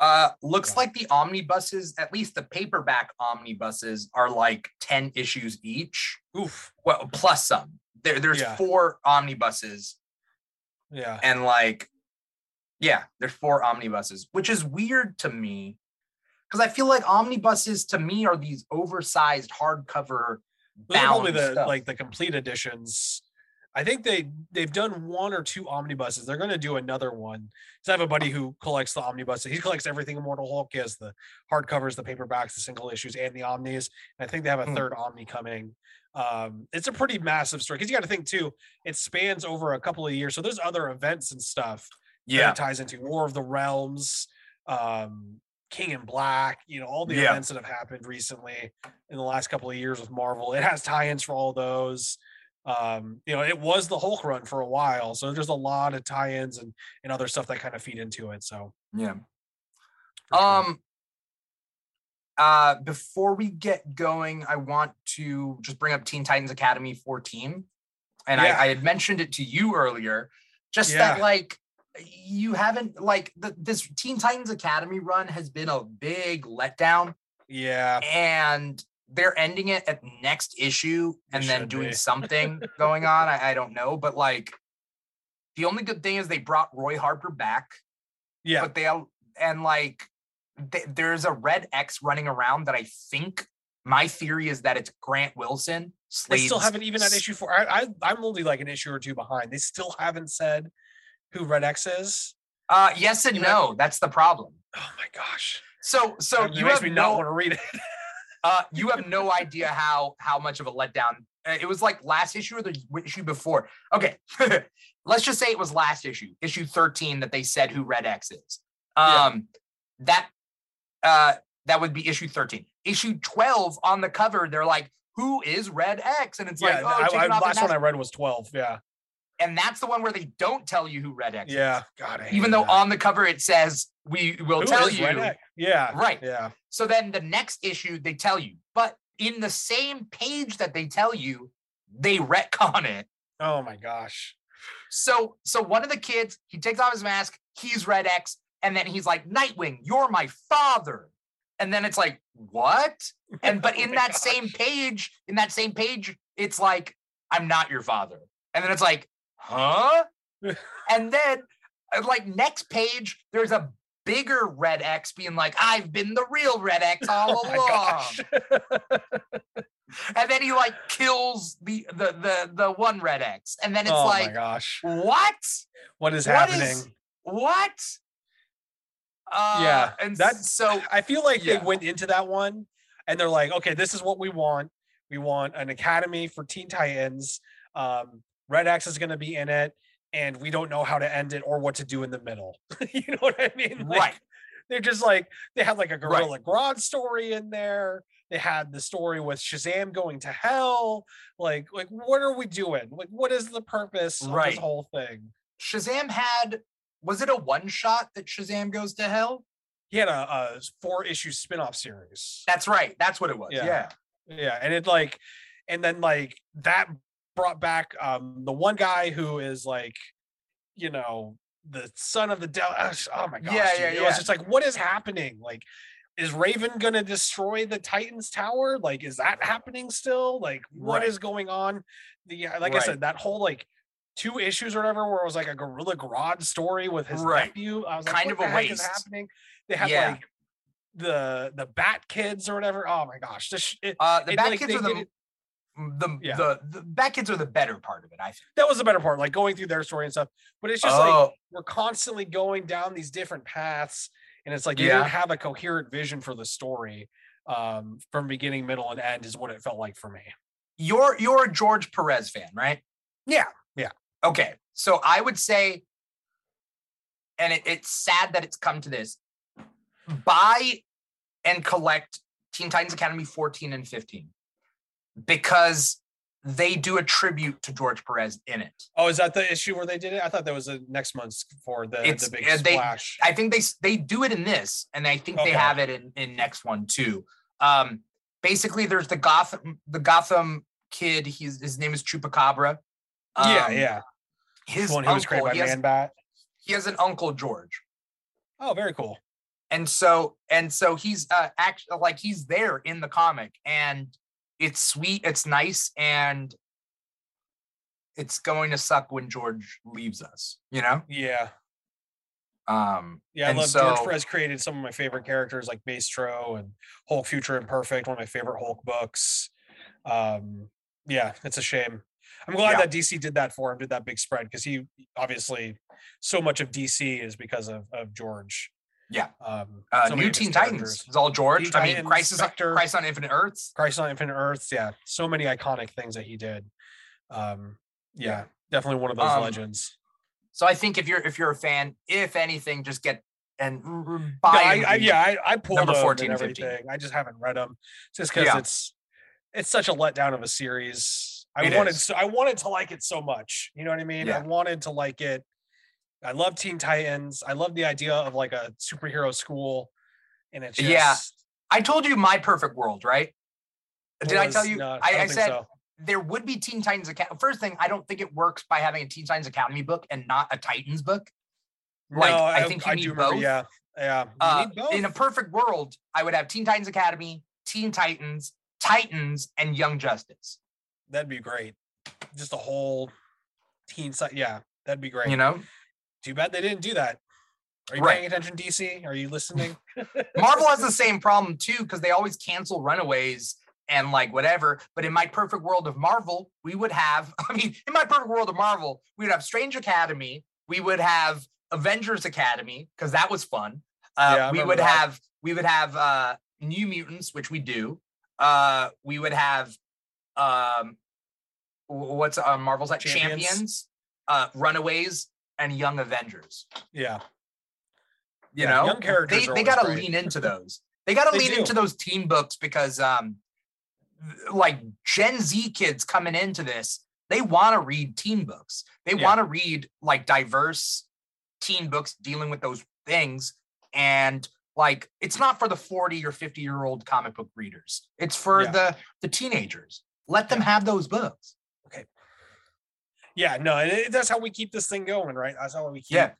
Uh, looks yeah. like the omnibuses, at least the paperback omnibuses, are like 10 issues each. Oof. Well, plus some. There, there's yeah. four omnibuses. Yeah. And like, yeah, there's four omnibuses, which is weird to me because I feel like omnibuses to me are these oversized hardcover. Those probably the stuff. like the complete editions. I think they they've done one or two omnibuses. They're going to do another one. So I have a buddy who collects the omnibuses. He collects everything Immortal Hulk. He has the hardcovers, the paperbacks, the single issues, and the omnis. And I think they have a hmm. third omni coming. Um, it's a pretty massive story because you got to think too. It spans over a couple of years, so there's other events and stuff. Yeah, ties into War of the Realms, um, King in Black. You know all the yeah. events that have happened recently in the last couple of years with Marvel. It has tie-ins for all those um you know it was the hulk run for a while so there's a lot of tie-ins and and other stuff that kind of feed into it so yeah sure. um uh before we get going i want to just bring up teen titans academy 14 and yeah. I, I had mentioned it to you earlier just yeah. that like you haven't like the, this teen titans academy run has been a big letdown yeah and they're ending it at next issue and then doing something going on. I, I, don't know, but like the only good thing is they brought Roy Harper back. Yeah, but they and like they, there's a Red X running around that I think my theory is that it's Grant Wilson. Slade's, they still haven't even had issue four. I, I I'm only like an issue or two behind. They still haven't said who Red X is. Uh, yes and you no. Know? That's the problem. Oh my gosh. So so it you makes me not want to read it. Uh, you have no idea how how much of a letdown uh, it was like last issue or the issue before. Okay, let's just say it was last issue, issue 13, that they said who Red X is. Um, yeah. that uh, that would be issue 13. Issue 12 on the cover, they're like, who is Red X? And it's yeah, like, oh, I, I, last one I read was 12. Yeah. And that's the one where they don't tell you who Red X yeah. is. Yeah. God, even though that. on the cover it says we will who tell you. Yeah. Right. Yeah. So then the next issue they tell you, but in the same page that they tell you, they retcon it. Oh my gosh. So so one of the kids, he takes off his mask, he's Red X, and then he's like, Nightwing, you're my father. And then it's like, what? And but oh in that gosh. same page, in that same page, it's like, I'm not your father. And then it's like, huh? and then uh, like next page, there's a bigger Red X being like, I've been the real Red X all oh along. and then he like kills the the the the one Red X. And then it's oh like, gosh. What? What is what happening? Is, what? Uh, yeah, and that's so I feel like yeah. they went into that one and they're like, okay, this is what we want. We want an academy for Teen Titans. Um, Red X is going to be in it and we don't know how to end it or what to do in the middle. you know what I mean? Like, right. They're just like they had like a Gorilla right. Grodd story in there. They had the story with Shazam going to hell. Like, like what are we doing? Like, what is the purpose right. of this whole thing? Shazam had was it a one shot that Shazam goes to hell? He had a, a four issue spin-off series. That's right. That's what it was. Yeah. yeah. Yeah. And it like, and then like that brought back um the one guy who is like, you know, the son of the devil. Oh my gosh. Yeah, yeah, yeah. It was just like, what is happening? Like, is Raven gonna destroy the Titans Tower? Like, is that happening still? Like, what right. is going on? The like right. I said, that whole like two issues or whatever, where it was like a Gorilla Grodd story with his right. nephew. I was like, kind of a waste. happening? They have yeah. like the the Bat Kids or whatever. Oh my gosh, this it, uh, the it, Bat like, Kids are the the yeah. the the Bat Kids are the better part of it. I think that was the better part, like going through their story and stuff. But it's just oh. like we're constantly going down these different paths, and it's like you yeah. didn't have a coherent vision for the story um, from beginning, middle, and end. Is what it felt like for me. You're you're a George Perez fan, right? Yeah, yeah. Okay, so I would say, and it, it's sad that it's come to this. Buy and collect Teen Titans Academy 14 and 15 because they do a tribute to George Perez in it. Oh, is that the issue where they did it? I thought that was a next month's for the, it's, the big uh, they, splash. I think they they do it in this, and I think okay. they have it in, in next one too. Um, basically, there's the Gotham the Gotham kid. He's his name is Chupacabra. Um, yeah, yeah. His one who was created by Man Bat. He has an uncle George. Oh, very cool. And so and so he's uh actually like he's there in the comic and it's sweet, it's nice, and it's going to suck when George leaves us, you know? Yeah. Um, yeah, I love so, George Perez created some of my favorite characters like Maestro and Hulk Future Imperfect, one of my favorite Hulk books. Um, yeah, it's a shame. I'm glad yeah. that DC did that for him, did that big spread because he obviously so much of DC is because of, of George. Yeah. Um, uh, so new Teen Titans. It's all George. Teen I mean, Titans, Crisis, Spectre, Crisis on Infinite Earths. Crisis on Infinite Earths. Yeah. So many iconic things that he did. Um, yeah, yeah. definitely one of those um, legends. So I think if you're if you're a fan, if anything, just get and buy. Yeah, I, I, yeah, I, I pulled number 14 and everything. 15. I just haven't read them just because yeah. it's it's such a letdown of a series. I it wanted so I wanted to like it so much. You know what I mean? Yeah. I wanted to like it I love Teen Titans. I love the idea of like a superhero school. And it's just, yeah. I told you my perfect world, right? Did I tell you? No, I, I, I said so. there would be Teen Titans Academy. First thing, I don't think it works by having a Teen Titans Academy book and not a Titans book. Like no, I, I, think you need both. Remember, yeah, yeah. Uh, in a perfect world, I would have Teen Titans Academy, Teen Titans, Titans, and Young Justice. That'd be great. Just a whole teen site. Yeah, that'd be great. You know, too bad they didn't do that. Are you right. paying attention, DC? Are you listening? Marvel has the same problem too, because they always cancel Runaways and like whatever. But in my perfect world of Marvel, we would have, I mean, in my perfect world of Marvel, we would have Strange Academy, we would have Avengers Academy, because that was fun. Uh, yeah, we would that. have we would have uh New Mutants, which we do. Uh we would have um what's uh Marvel's like Champions, Champions uh Runaways, and Young Avengers. Yeah. You yeah, know, young characters. They, they got to lean into those. They got to lean do. into those team books because, um, like Gen Z kids coming into this, they want to read teen books. They yeah. want to read like diverse teen books dealing with those things. And like, it's not for the 40 or 50 year old comic book readers. It's for yeah. the the teenagers. Let them have those books yeah, no, it, that's how we keep this thing going, right? That's how we keep yeah.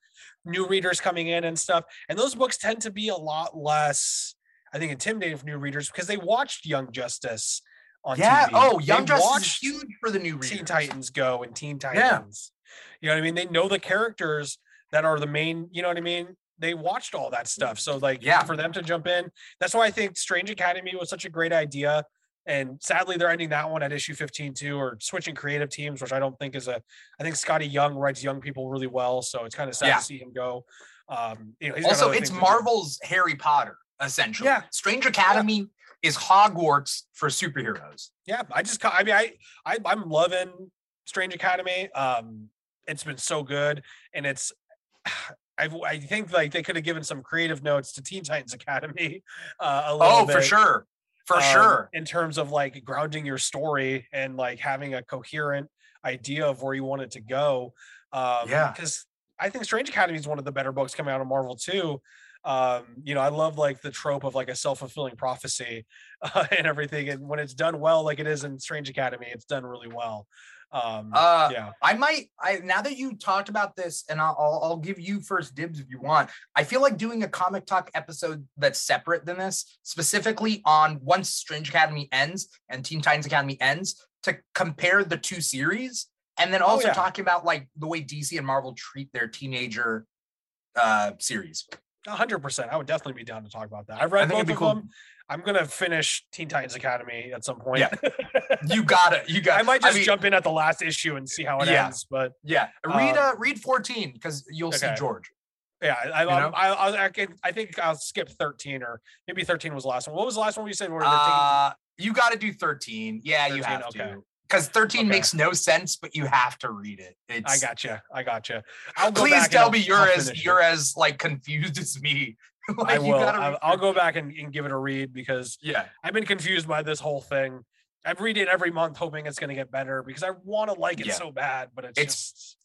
new readers coming in and stuff. And those books tend to be a lot less, I think, intimidating for new readers because they watched Young Justice on TV. yeah. TV. Oh, Young they Justice is huge for the new readers. Teen Titans Go and Teen Titans. Yeah. You know what I mean? They know the characters that are the main, you know what I mean? They watched all that stuff. So, like, yeah, for them to jump in, that's why I think Strange Academy was such a great idea and sadly, they're ending that one at issue 15 too, or switching creative teams, which I don't think is a. I think Skottie Young writes young people really well, so it's kind of sad yeah. to see him go. Um, you know, also, it's Marvel's Harry Potter essentially. Yeah, Strange Academy yeah. is Hogwarts for superheroes. Yeah, I just, I mean, I, I I'm loving Strange Academy. Um, it's been so good, and it's. I, I think like they could have given some creative notes to Teen Titans Academy. Uh, a little oh, bit. for sure for um, sure. in terms of like grounding your story and like having a coherent idea of where you want it to go um yeah. because i think strange academy is one of the better books coming out of marvel too. Um you know i love like the trope of like a self-fulfilling prophecy uh, and everything and when it's done well like it is in strange academy it's done really well um uh yeah i might i now that you talked about this and I'll, I'll, I'll give you first dibs if you want i feel like doing a comic talk episode that's separate than this specifically on once strange academy ends and teen titans academy ends to compare the two series and then oh, also oh, yeah. talking about like the way dc and marvel treat their teenager uh series hundred percent. I would definitely be down to talk about that. I've read both of cool. them. I'm gonna finish Teen Titans Academy at some point. Yeah. you got it. You got. I might just I mean, jump in at the last issue and see how it yeah. ends. But yeah, read uh, um, read 14 because you'll okay. see George. Yeah, I, I, I, I, I, think I'll skip 13 or maybe 13 was the last one. What was the last one you said? Where uh, you got to do 13. Yeah, 13, you have okay. to because 13 okay. makes no sense, but you have to read it. It's, I gotcha. I gotcha. I'll Please tell me you're as you're as like confused as me. like, I will. I'll, I'll, go back and, and, give it a read because yeah, I've been confused by this whole thing. I read it every month, hoping it's going to get better because I want to like it yeah. so bad, but it's, it's just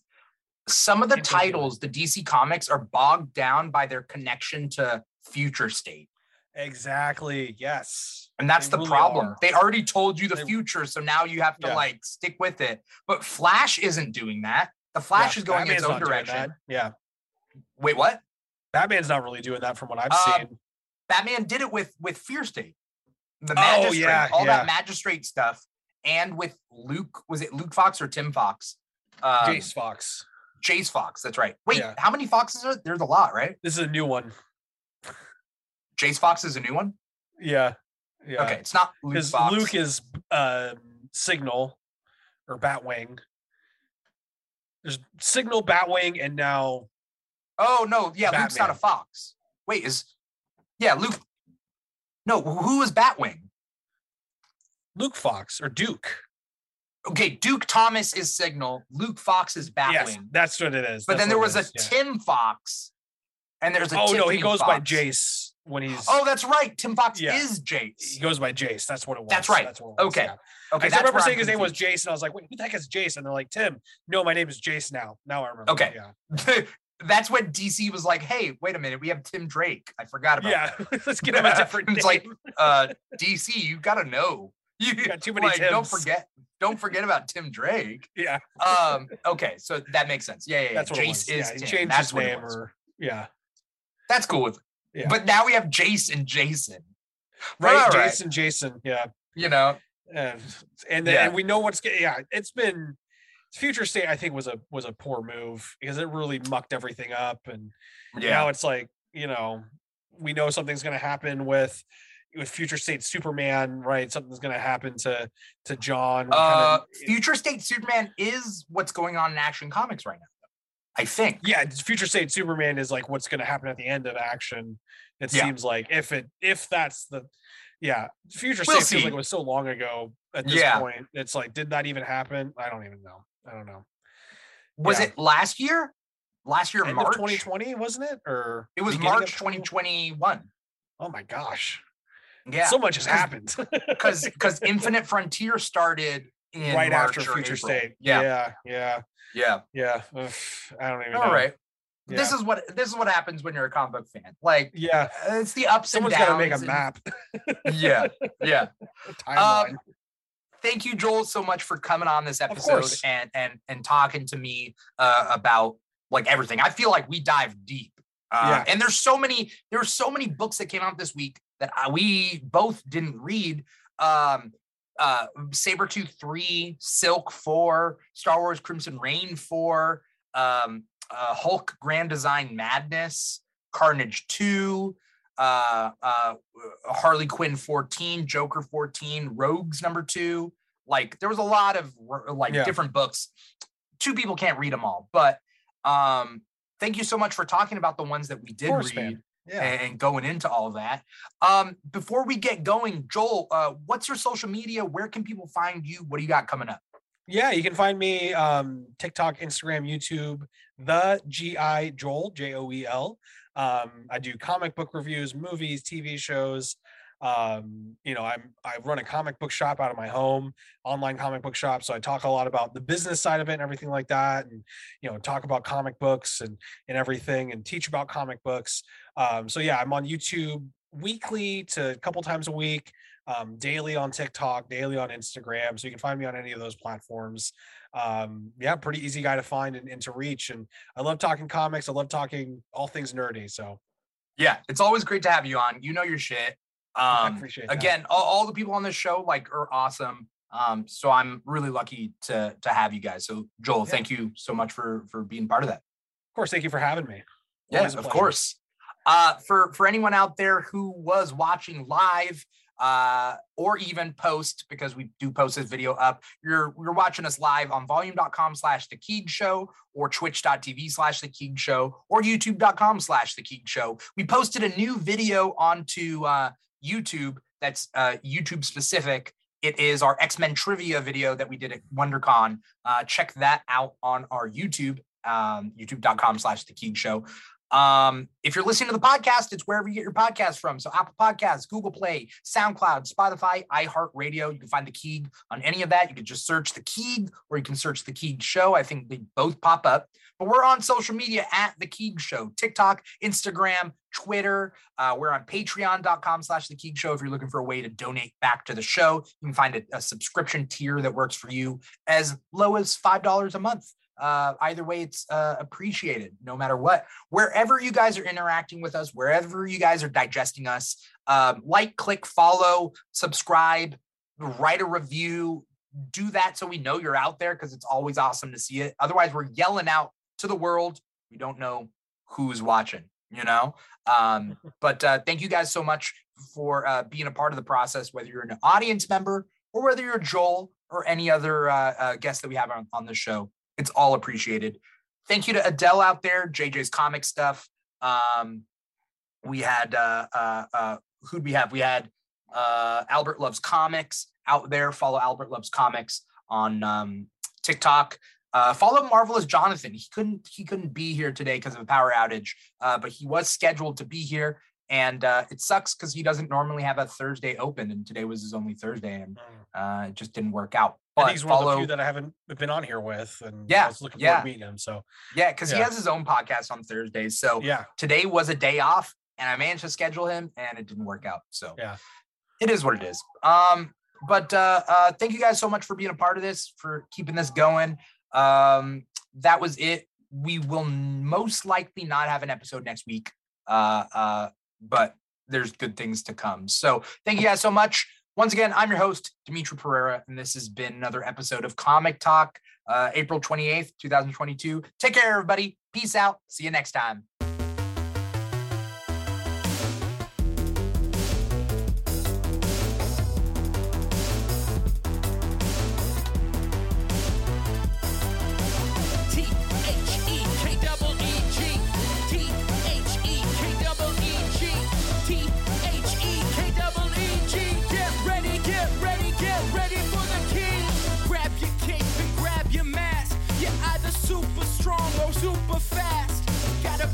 some of the titles, the DC comics are bogged down by their connection to future state. Exactly. Yes. And that's they the really problem. Are. They already told you the they, future, so now you have to yeah. like stick with it. But Flash isn't doing that. The Flash yeah, is going Batman's its own direction. Yeah. Wait, what? Batman's not really doing that from what I've uh, seen. Batman did it with with Fear State. The oh, magistrate, oh, yeah, all yeah. that magistrate stuff, and with Luke, was it Luke Fox or Tim Fox? Um, Jace Fox. Jace Fox. That's right. Wait, yeah. how many foxes are There's a lot, right? This is a new one. Jace Fox is a new one. Yeah. Yeah. Okay, it's not Luke Fox. Luke is uh, Signal or Batwing. There's Signal, Batwing, and now. Oh no! Yeah, Batman. Luke's not a fox. Wait, is yeah Luke? No, who is Batwing? Luke Fox or Duke. Okay, Duke Thomas is Signal. Luke Fox is Batwing. Yes, that's what it is. But that's then there was a yeah. Tim Fox, and there's a. Oh Tiffany no, he goes Fox. by Jace when he's. Oh, that's right. Tim Fox yeah. is Jace. He goes by Jace. That's what it was. That's right. That's what okay. Yeah. Okay. I remember saying his name was Jace, and I was like, "Wait, who the heck is Jace?" And they're like, "Tim." No, my name is Jace now. Now I remember. Okay. Yeah. that's when DC was like, "Hey, wait a minute, we have Tim Drake. I forgot about yeah. Let's get him a different it's like, uh, DC, you gotta know. You, you got too many like, Tims. Don't forget. Don't forget about Tim Drake. Yeah. Um. Okay, so that makes sense. Yeah, yeah. yeah. That's what Jace is. Yeah, Tim. That's his name, or yeah. That's cool with. Yeah. But now we have Jason Jason. Right, Jason right. Jason. Yeah. You know. And and, yeah. and we know what's yeah. It's been future state. I think was a was a poor move because it really mucked everything up, and yeah. now it's like you know we know something's going to happen with with future state superman right something's going to happen to to jon uh kinda, future state superman is what's going on in action comics right now i think yeah future state superman is like what's going to happen at the end of action it yeah. seems like if it if that's the yeah future we'll state see. feels like it was so long ago at this yeah. point it's like did that even happen i don't even know i don't know was yeah. it last year last year End march 2020 wasn't it or it was march 2021 oh my gosh yeah, so much has happened because because Infinite Frontier started in right March after Future April. State. Yeah, yeah, yeah, yeah. yeah. I don't even. All know. right. Yeah. This is what this is what happens when you're a comic book fan. Like, yeah, it's the ups Someone's and downs. Someone's got to make a map. yeah, yeah. Timeline. Um, thank you, Joel, so much for coming on this episode and and and talking to me uh, about like everything. I feel like we dive deep. Uh, yeah. And there's so many there's so many books that came out this week that I, we both didn't read. Um, uh, Sabretooth 3, Silk 4, Star Wars Crimson Reign 4, um, uh, Hulk Grand Design Madness, Carnage 2, uh, uh, Harley Quinn 14, Joker 14, Rogues number 2. Like there was a lot of like yeah. different books. Two people can't read them all, but um, thank you so much for talking about the ones that we did course, read. Man yeah. and going into all of that. Um, before we get going, Joel, uh, what's your social media? Where can people find you? What do you got coming up? Yeah, you can find me um, TikTok, Instagram, YouTube, the GI Joel, J O E L. Um, I do comic book reviews, movies, TV shows. Um, you know, I'm I run a comic book shop out of my home, online comic book shop. So I talk a lot about the business side of it and everything like that, and you know, talk about comic books and and everything, and teach about comic books. Um, so yeah, I'm on YouTube weekly to a couple times a week, um, daily on TikTok, daily on Instagram. So you can find me on any of those platforms. Um, yeah, pretty easy guy to find and, and to reach. And I love talking comics. I love talking all things nerdy. So yeah, it's always great to have you on. You know your shit. Um, again, all, all, the people on this show like are awesome. Um, so I'm really lucky to to have you guys. So Joel, yeah. thank you so much for for being part of that. Of course, thank you for having me. Yes, of course. Uh, for for anyone out there who was watching live uh, or even post because we do post this video up. You're you're watching us live on volume.com slash the Keeg Show or twitch.tv slash the Keeg Show or youtube.com slash the Keeg Show. We posted a new video onto uh, YouTube that's uh, YouTube specific. It is our X Men trivia video that we did at WonderCon. Uh, check that out on our YouTube, um, youtube.com slash the Keeg Show. Um, if you're listening to the podcast, it's wherever you get your podcast from. So Apple Podcasts, Google Play, SoundCloud, Spotify, iHeartRadio. You can find the Keeg on any of that. You can just search the Keeg or you can search the Keeg Show. I think they both pop up. But we're on social media at the Keeg Show, TikTok, Instagram, Twitter. Uh, we're on patreon.com slash the Keeg Show. If you're looking for a way to donate back to the show, you can find a, a subscription tier that works for you as low as $5 a month. Uh, either way, it's uh, appreciated no matter what. Wherever you guys are interacting with us, wherever you guys are digesting us, um, like, click, follow, subscribe, write a review, do that so we know you're out there because it's always awesome to see it. Otherwise, we're yelling out to the world. We don't know who's watching, you know? Um, but uh, thank you guys so much for uh, being a part of the process, whether you're an audience member or whether you're Joel or any other uh, uh, guest that we have on, on the show. It's all appreciated. Thank you to Adele out there, JJ's comic stuff. Um, we had uh, uh, uh, who'd we have? We had uh, Albert Loves Comics out there. Follow Albert Loves Comics on um, TikTok. Uh, follow Marvelous Jonathan. He couldn't he couldn't be here today because of a power outage, uh, but he was scheduled to be here, and uh, it sucks because he doesn't normally have a Thursday open, and today was his only Thursday, and mm. uh, it just didn't work out. But he's follow, one of the few that I haven't been on here with, and yeah, I was looking yeah. forward to meeting him. So yeah, because yeah. he has his own podcast on Thursdays. So yeah, today was a day off, and I managed to schedule him, and it didn't work out. So yeah, it is what it is. Um, but uh, uh, thank you guys so much for being a part of this, for keeping this going. Um, that was it. We will most likely not have an episode next week, uh, uh, but there's good things to come. So thank you guys so much. Once again, I'm your host, Dimithri Perera, and this has been another episode of Comic Talk, uh, April 28th, 2022. Take care, everybody. Peace out. See you next time. Super fast. Gotta